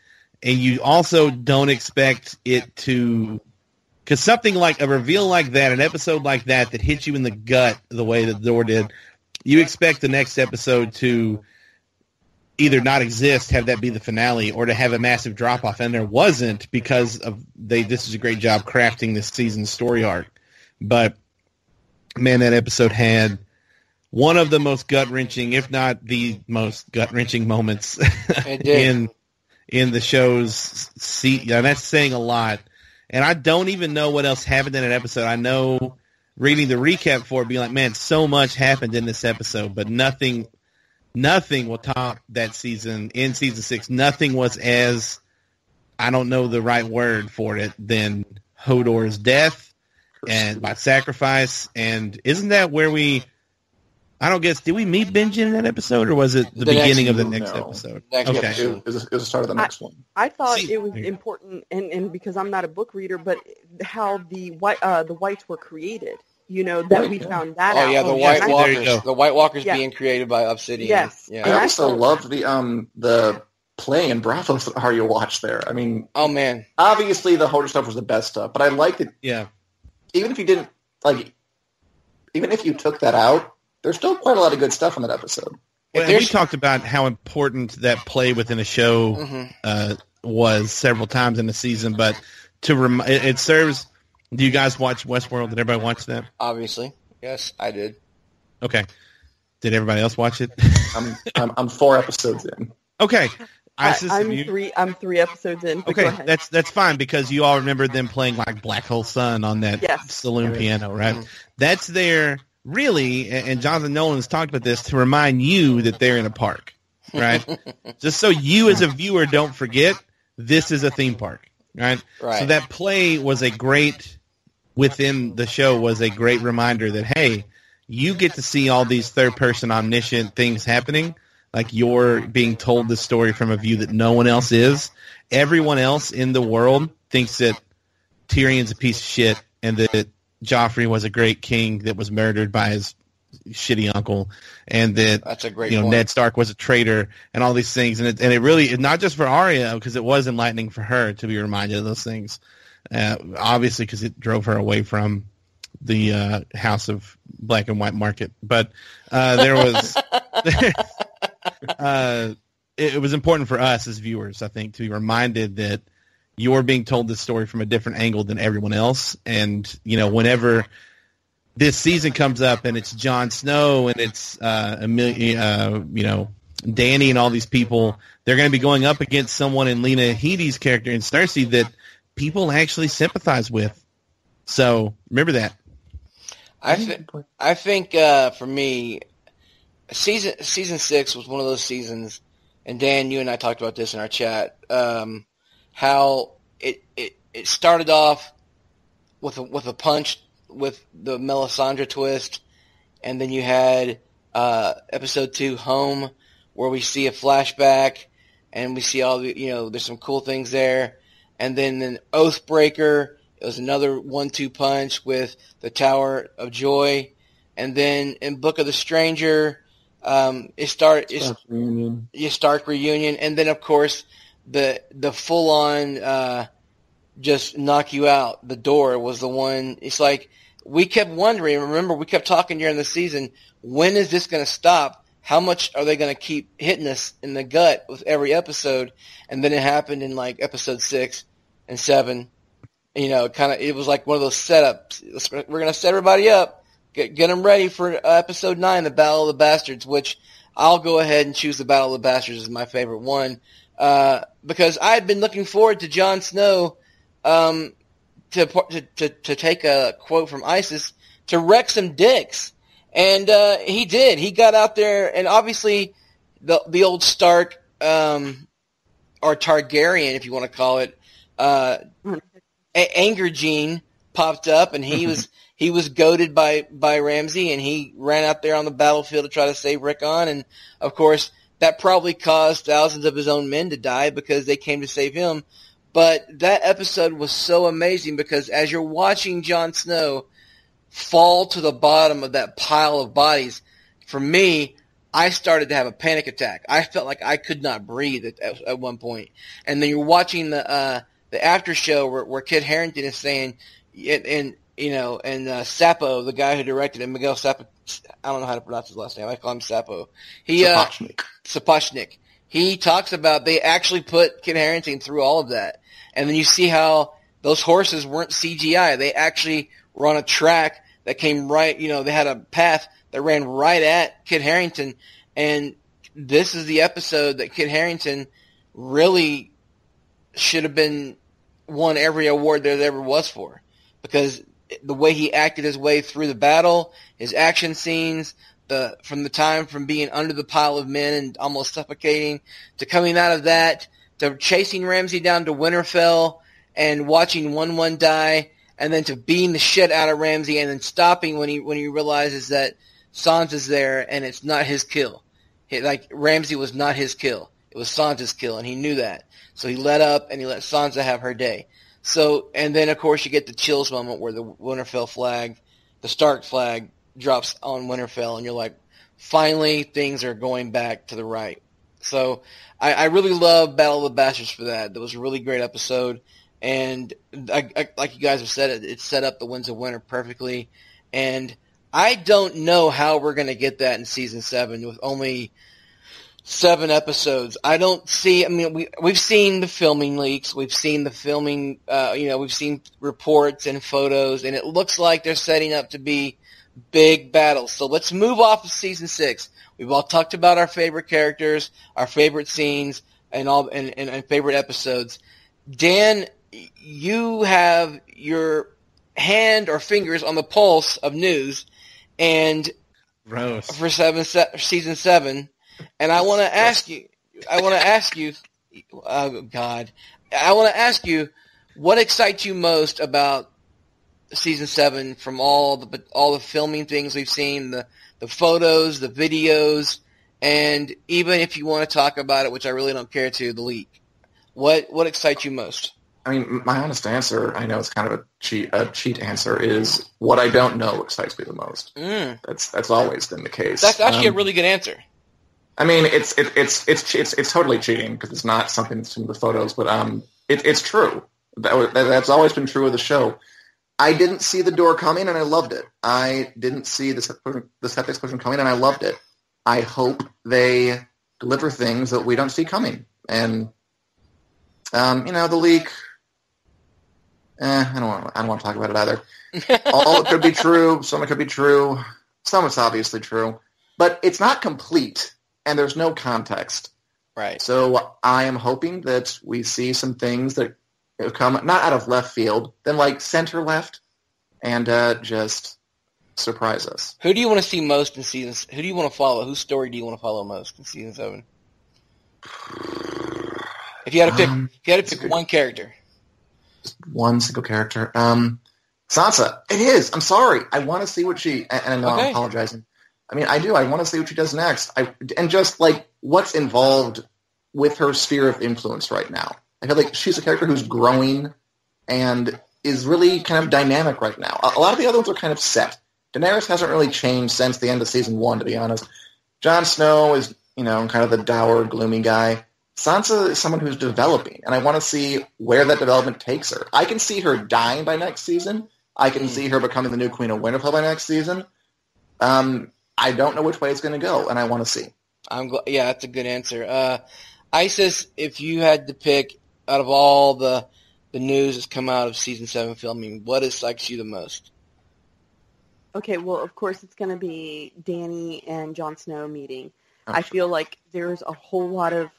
And you also don't expect it to, because something like a reveal like that, an episode like that that hits you in the gut the way that the door did, you expect the next episode to either not exist, have that be the finale, or to have a massive drop off. And there wasn't because of they. This is a great job crafting this season's story arc, but man, that episode had one of the most gut wrenching, if not the most gut wrenching moments in in the show's see. Yeah, that's saying a lot. And I don't even know what else happened in that episode. I know reading the recap for it, being like, man, so much happened in this episode, but nothing, nothing will top that season in season six. Nothing was as I don't know the right word for it than Hodor's death and by sacrifice. And isn't that where we? I don't guess. Did we meet Benjen in that episode, or was it the, The next- beginning of the next no. episode? Next okay. episode. It was, it was the start of the next one. I thought See- it was There you go. important, and, and because I'm not a book reader, but how the white uh, the whites were created. You know that we Yeah. found that out. Oh yeah, the Oh, White yes, Walkers. The White Walkers Yeah. being created by Obsidian. Yes. Yeah. I I also thought- loved the um the playing and Braavos you watched there. I mean, Oh man. obviously the Hodor stuff was the best stuff, but I liked it. Yeah. Even if you didn't like, even if you took that out, there's still quite a lot of good stuff in that episode. Well, and we talked about how important that play within a show Mhm. uh, was several times in the season, but to rem- it, it serves. Do you guys watch Westworld? Did everybody watch that? Obviously. Yes, I did. Okay. Did everybody else watch it? I'm I'm, I'm four episodes in. okay. I, Isis, I'm you- three. I'm three episodes in. Okay, that's that's fine because you all remember them playing like Black Hole Sun on that Yes. saloon piano, right? Mhm. That's there really, and Jonathan Nolan has talked about this to remind you that they're in a park, right? (laughs) Just so you as a viewer don't forget, this is a theme park, right? Right. So that play was a great within the show was a great reminder that hey, you get to see all these third person omniscient things happening. Like you're being told the story from a view that no one else is. Everyone else in the world thinks that Tyrion's a piece of shit and that Joffrey was a great king that was murdered by his shitty uncle and that That's a great you know point. Ned Stark was a traitor and all these things and it and it really not just for Arya because it was enlightening for her to be reminded of those things uh, obviously because it drove her away from the uh, House of Black and White Market. But uh, there was, (laughs) (laughs) uh, it, it was important for us as viewers, I think, to be reminded that you're being told this story from a different angle than everyone else. And you know, whenever this season comes up and it's Jon Snow and it's uh, Emilia, uh, you know, Danny and all these people, they're going to be going up against someone in Lena Headey's character in Cersei that people actually sympathize with. So remember that. I think I think uh, for me, season season six was one of those seasons, and Dan, you and I talked about this in our chat. Um, how it, it it started off with a, with a punch with the Melisandre twist, and then you had uh, episode two, Home, where we see a flashback, and we see all the you know there's some cool things there, and then an Oathbreaker. It was another one-two punch with the Tower of Joy, and then in Book of the Stranger, um, it start it's, Stark reunion. your Stark reunion, and then of course the the full on uh, just knock you out. The door was the one. It's like we kept wondering. Remember, we kept talking during the season. When is this going to stop? How much are they going to keep hitting us in the gut with every episode? And then it happened in like episode six and seven. You know, kind of it was like one of those setups. We're going to set everybody up, get get them ready for uh, episode nine, the Battle of the Bastards, which I'll go ahead and choose the Battle of the Bastards as my favorite one uh, because I had been looking forward to Jon Snow um, to, to to to take a quote from ISIS to wreck some dicks, and uh, he did. He got out there, and obviously the the old Stark um, or Targaryen, if you want to call it, uh, a- anger gene popped up, and he was (laughs) he was goaded by by Ramsay, and he ran out there on the battlefield to try to save Rickon, and of course that probably caused thousands of his own men to die because they came to save him. But that episode was so amazing because as you're watching Jon Snow fall to the bottom of that pile of bodies, for me, I started to have a panic attack. I felt like I could not breathe at, at, one point. And then you're watching the uh, the after show where, where Kit Harington is saying, and, and you know, and uh, Sapo, the guy who directed it, Miguel Sapo, I don't know how to pronounce his last name. I call him Sapo. He uh, Sapochnik. Sapochnik. He talks about they actually put Kit Harington through all of that. And then you see how those horses weren't CGI. They actually were on a track that came right, you know, they had a path that ran right at Kit Harington. And this is the episode that Kit Harington really should have been won every award there ever was for. Because the way he acted his way through the battle, his action scenes, the from the time from being under the pile of men and almost suffocating to coming out of that to chasing Ramsay down to Winterfell and watching one one die and then to beating the shit out of Ramsay and then stopping when he when he realizes that Sansa's there and it's not his kill. He, like Ramsay was not his kill. It was Sansa's kill and he knew that. So he let up and he let Sansa have her day. So and then of course you get the chills moment where the Winterfell flag, the Stark flag drops on Winterfell and you're like, finally things are going back to the right. So I, I really love Battle of the Bastards for that. That was a really great episode, and I, I, like you guys have said, it, it set up the Winds of Winter perfectly. And I don't know how we're going to get that in season seven with only seven episodes. I don't see. I mean, we we've seen the filming leaks, we've seen the filming. Uh, you know, we've seen reports and photos, and it looks like they're setting up to be big battles. So let's move off of season six. We've all talked about our favorite characters, our favorite scenes, and all and, and, and favorite episodes. Dan, you have your hand or fingers on the pulse of news, and Gross. for seven se- season seven, and I want to ask you. I want to ask you. Oh God, I want to ask you what excites you most about season seven from all the all the filming things we've seen, the the photos, the videos, and even if you want to talk about it, which I really don't care to, the leak. What what excites you most? I mean, my honest answer, I know it's kind of a cheat, a cheat answer, is what I don't know excites me the most. Mm, That's that's always been the case. that's actually Um, a really good answer. I mean, it's it, it's it's it's it's totally cheating because it's not something that's in the photos, but um, it, it's true. That, that's always been true of the show. I didn't see the door coming, and I loved it. I didn't see the set, the set explosion coming, and I loved it. I hope they deliver things that we don't see coming. And um, you know, the leak. Eh, I don't want. I don't want to talk about it either. (laughs) All it could be true. Some it could be true. Some it's obviously true, but it's not complete, and there's no context. Right. So I am hoping that we see some things that come not out of left field, then like center left, and uh, just surprise us. Who do you want to see most in season? Who do you want to follow? Whose story do you want to follow most in season seven? If you had to pick, Um, if you had to pick one character, One single character. Um, Sansa. It is. I'm sorry. I want to see what she. And I know Okay. I'm apologizing. I mean, I do. I want to see what she does next. I and just like what's involved with her sphere of influence right now. I feel like she's a character who's growing and is really kind of dynamic right now. A, a lot of the other ones are kind of set. Daenerys hasn't really changed since the end of season one, to be honest. Jon Snow is, you know, kind of the dour, gloomy guy. Sansa is someone who's developing, and I want to see where that development takes her. I can see her dying by next season. I can Hmm. see her becoming the new Queen of Winterfell by next season. Um, I don't know which way it's going to go, and I want to see. I'm gl- yeah, that's a good answer. Uh, Isis, if you had to pick out of all the the news that's come out of season seven filming, what excites you the most? Okay, well, of course, it's going to be Danny and Jon Snow meeting. Oh, I feel like there's a whole lot of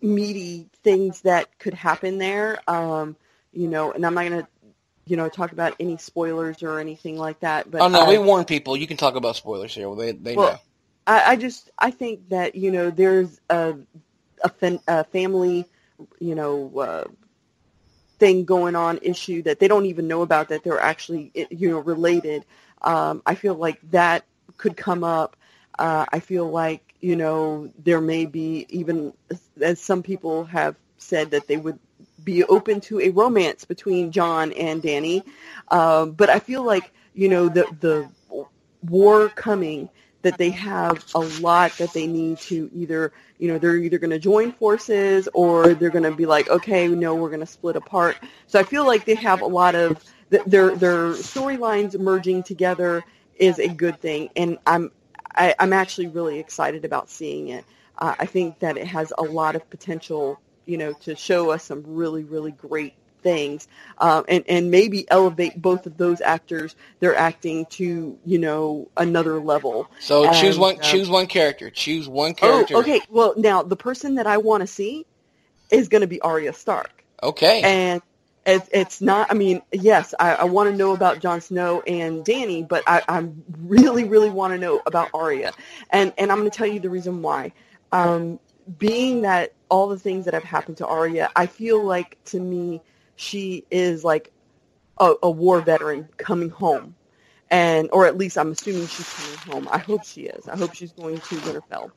meaty things that could happen there. Um, you know, and I'm not going to, you know, talk about any spoilers or anything like that. But oh no, I- we warn people. You can talk about spoilers here. Well, they they Well, know. I, I just I think that you know there's a a, fin- a family you know uh, thing going on issue that they don't even know about that they're actually you know related. Um, I feel like that could come up. Uh, I feel like you know there may be even as some people have said that they would be open to a romance between Jon and Danny, um, but I feel like you know the the war coming that they have a lot that they need to either you know they're either going to join forces or they're going to be like okay no we're going to split apart. So i feel like they have a lot of th- their their storylines merging together is a good thing and i'm I, i'm actually really excited about seeing it. Uh, i think that it has a lot of potential you know to show us some really really great things um, and and maybe elevate both of those actors their acting to you know another level So choose one. uh, choose one character. Choose one character. Oh, okay. Well, now the person that I want to see is going to be Arya Stark, Okay. and it's, it's not. I mean, yes, I, I want to know about Jon Snow and Danny, but I, I really, really want to know about Arya, and and I'm going to tell you the reason why. Um, being that all the things that have happened to Arya, I feel like to me she is like a, a war veteran coming home and or at least I'm assuming she's coming home. I hope she is. I hope she's going to Winterfell.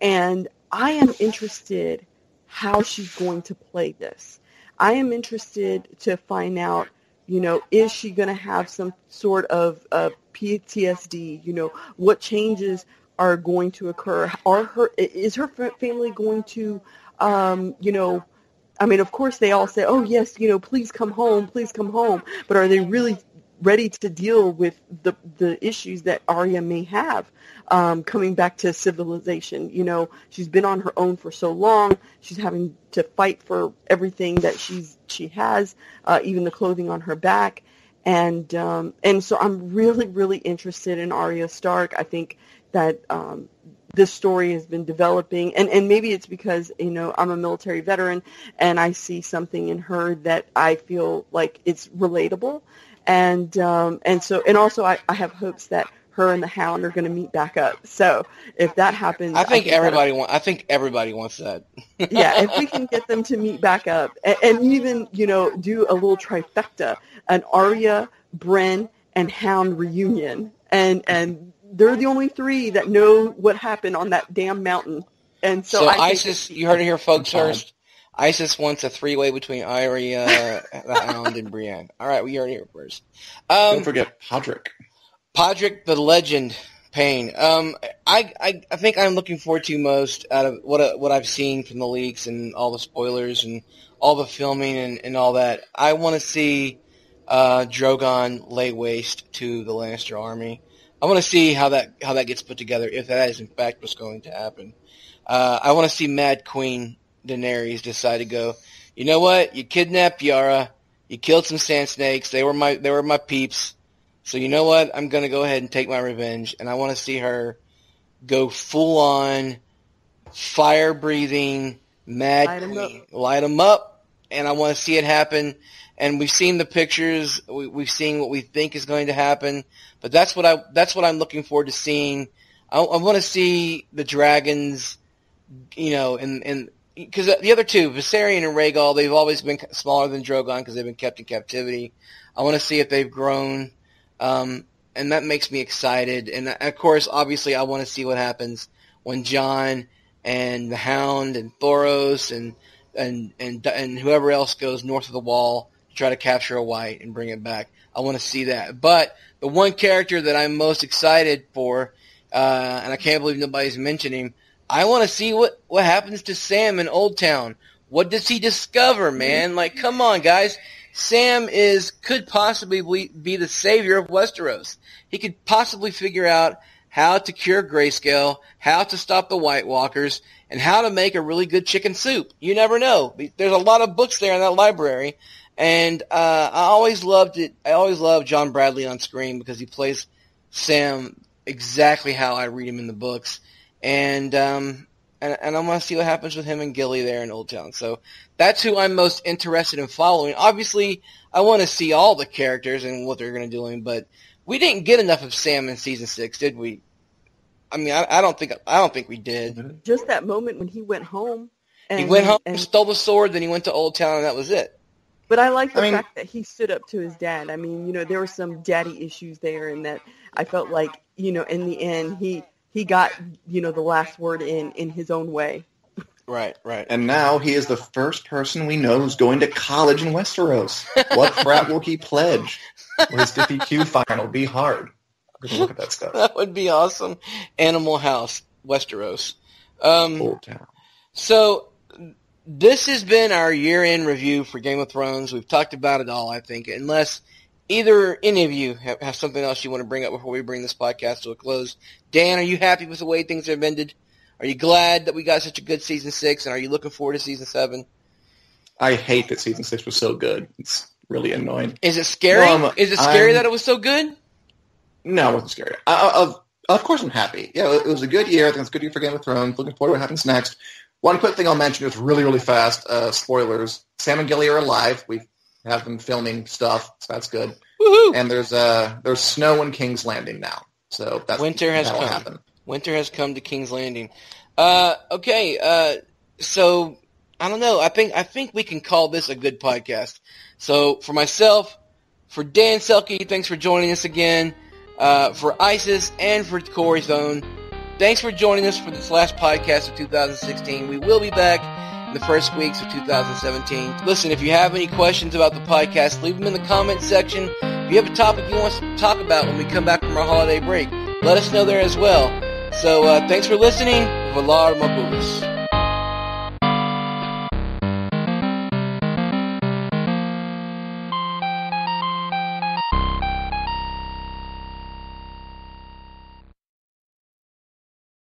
And I am interested how she's going to play this. I am interested to find out, you know, is she going to have some sort of uh, PTSD? You know, what changes are going to occur? Are her is her family going to, um, you know, I mean, of course, they all say, "Oh, yes, you know, please come home, please come home." But are they really ready to deal with the the issues that Arya may have um, coming back to civilization? You know, she's been on her own for so long; she's having to fight for everything that she's she has, uh, even the clothing on her back. And um, and so I'm really really interested in Arya Stark. I think that um, this story has been developing and, and maybe it's because you know i'm a military veteran and i see something in her that i feel like it's relatable and um, and so and also I, I have hopes that her and the hound are going to meet back up so if that happens I think that'll- everybody want. I think everybody wants that. (laughs) yeah, if we can get them to meet (laughs) back up and, and even, you know, do a little trifecta, an Arya, Brienne, and Hound reunion. And and they're the only three that know what happened on that damn mountain. And so, So, I think ISIS, you heard it here, folks. First, ISIS wants a three-way between Arya, (laughs) the Hound, and Brienne. All right, we heard it here first. Don't Um, forget Podrick. Podrick the Legend, pain. Um, I, I I think I'm looking forward to most out of what uh, what I've seen from the leaks and all the spoilers and all the filming and, and all that. I want to see uh, Drogon lay waste to the Lannister army. I want to see how that how that gets put together if that is in fact what's going to happen. Uh, I want to see Mad Queen Daenerys decide to go. You know what? You kidnapped Yara. You killed some sand snakes. They were my they were my peeps. So you know what? I'm gonna go ahead and take my revenge, and I want to see her go full on fire breathing mad Light queen. Light them up, and I want to see it happen. And we've seen the pictures. We, we've seen what we think is going to happen. But that's what I that's what I'm looking forward to seeing. I, I want to see the dragons, you know, and and because the other two, Viserion and Rhaegal, they've always been smaller than Drogon because they've been kept in captivity. I want to see if they've grown, um, and that makes me excited. And uh, of course, obviously, I want to see what happens when Jon and the Hound and Thoros and and and and whoever else goes north of the Wall try to capture a White and bring it back. I want to see that. But the one character that I'm most excited for, uh, and I can't believe nobody's mentioning. I want to see what what happens to Sam in Old Town. What does he discover, man? Like, come on, guys. Sam is could possibly be- be the savior of Westeros. He could possibly figure out how to cure grayscale, how to stop the White Walkers, and how to make a really good chicken soup. You never know. There's a lot of books there in that library, and uh, I always loved it. I always loved John Bradley on screen because he plays Sam exactly how I read him in the books, and um, and, and I want to see what happens with him and Gilly there in Old Town. So that's who I'm most interested in following. Obviously, I want to see all the characters and what they're going to do, but we didn't get enough of Sam in season six, did we? I mean, I, I don't think I don't think we did. Just that moment when he went home. And, he went home, and, stole the sword, then he went to Old Town, and that was it. But I like the I mean- fact that he stood up to his dad. I mean, you know, there were some daddy issues there, and that I felt like, you know, in the end, he he got, you know, the last word in in his own way. Right, right. And now he is the first person we know who's going to college in Westeros. What (laughs) frat will he pledge? Will his Diffie Q final be hard? Look at that stuff. That would be awesome. Animal House, Westeros. Um, Old town. So this has been our year-end review for Game of Thrones. We've talked about it all, I think, unless either any of you have, have something else you want to bring up before we bring this podcast to a close. Dan, are you happy with the way things have ended? Are you glad that we got such a good season six, and are you looking forward to season seven? I hate that season six was so good. It's really annoying. Is it scary? Um, Is it scary I'm- that it was so good? No, it wasn't scary. I, I, of, of course I'm happy. Yeah, it was a good year. I think it's a good year for Game of Thrones. Looking forward to what happens next. One quick thing I'll mention is really, really fast. Uh, spoilers. Sam and Gilly are alive. We have them filming stuff, so that's good. Woohoo! And there's uh, there's snow in King's Landing now. So that's Winter has come. happen. Winter has come to King's Landing. Uh, okay, uh, so I don't know. I think I think we can call this a good podcast. So for myself, for Dan Selcke, thanks for joining us again. Uh, for ISIS and for Corey Thone, thanks for joining us for this last podcast of 2016. We will be back in the first weeks of 2017. Listen, if you have any questions about the podcast, leave them in the comments section. If you have a topic you want us to talk about when we come back from our holiday break, let us know there as well. So uh, thanks for listening. Valar Morghulis.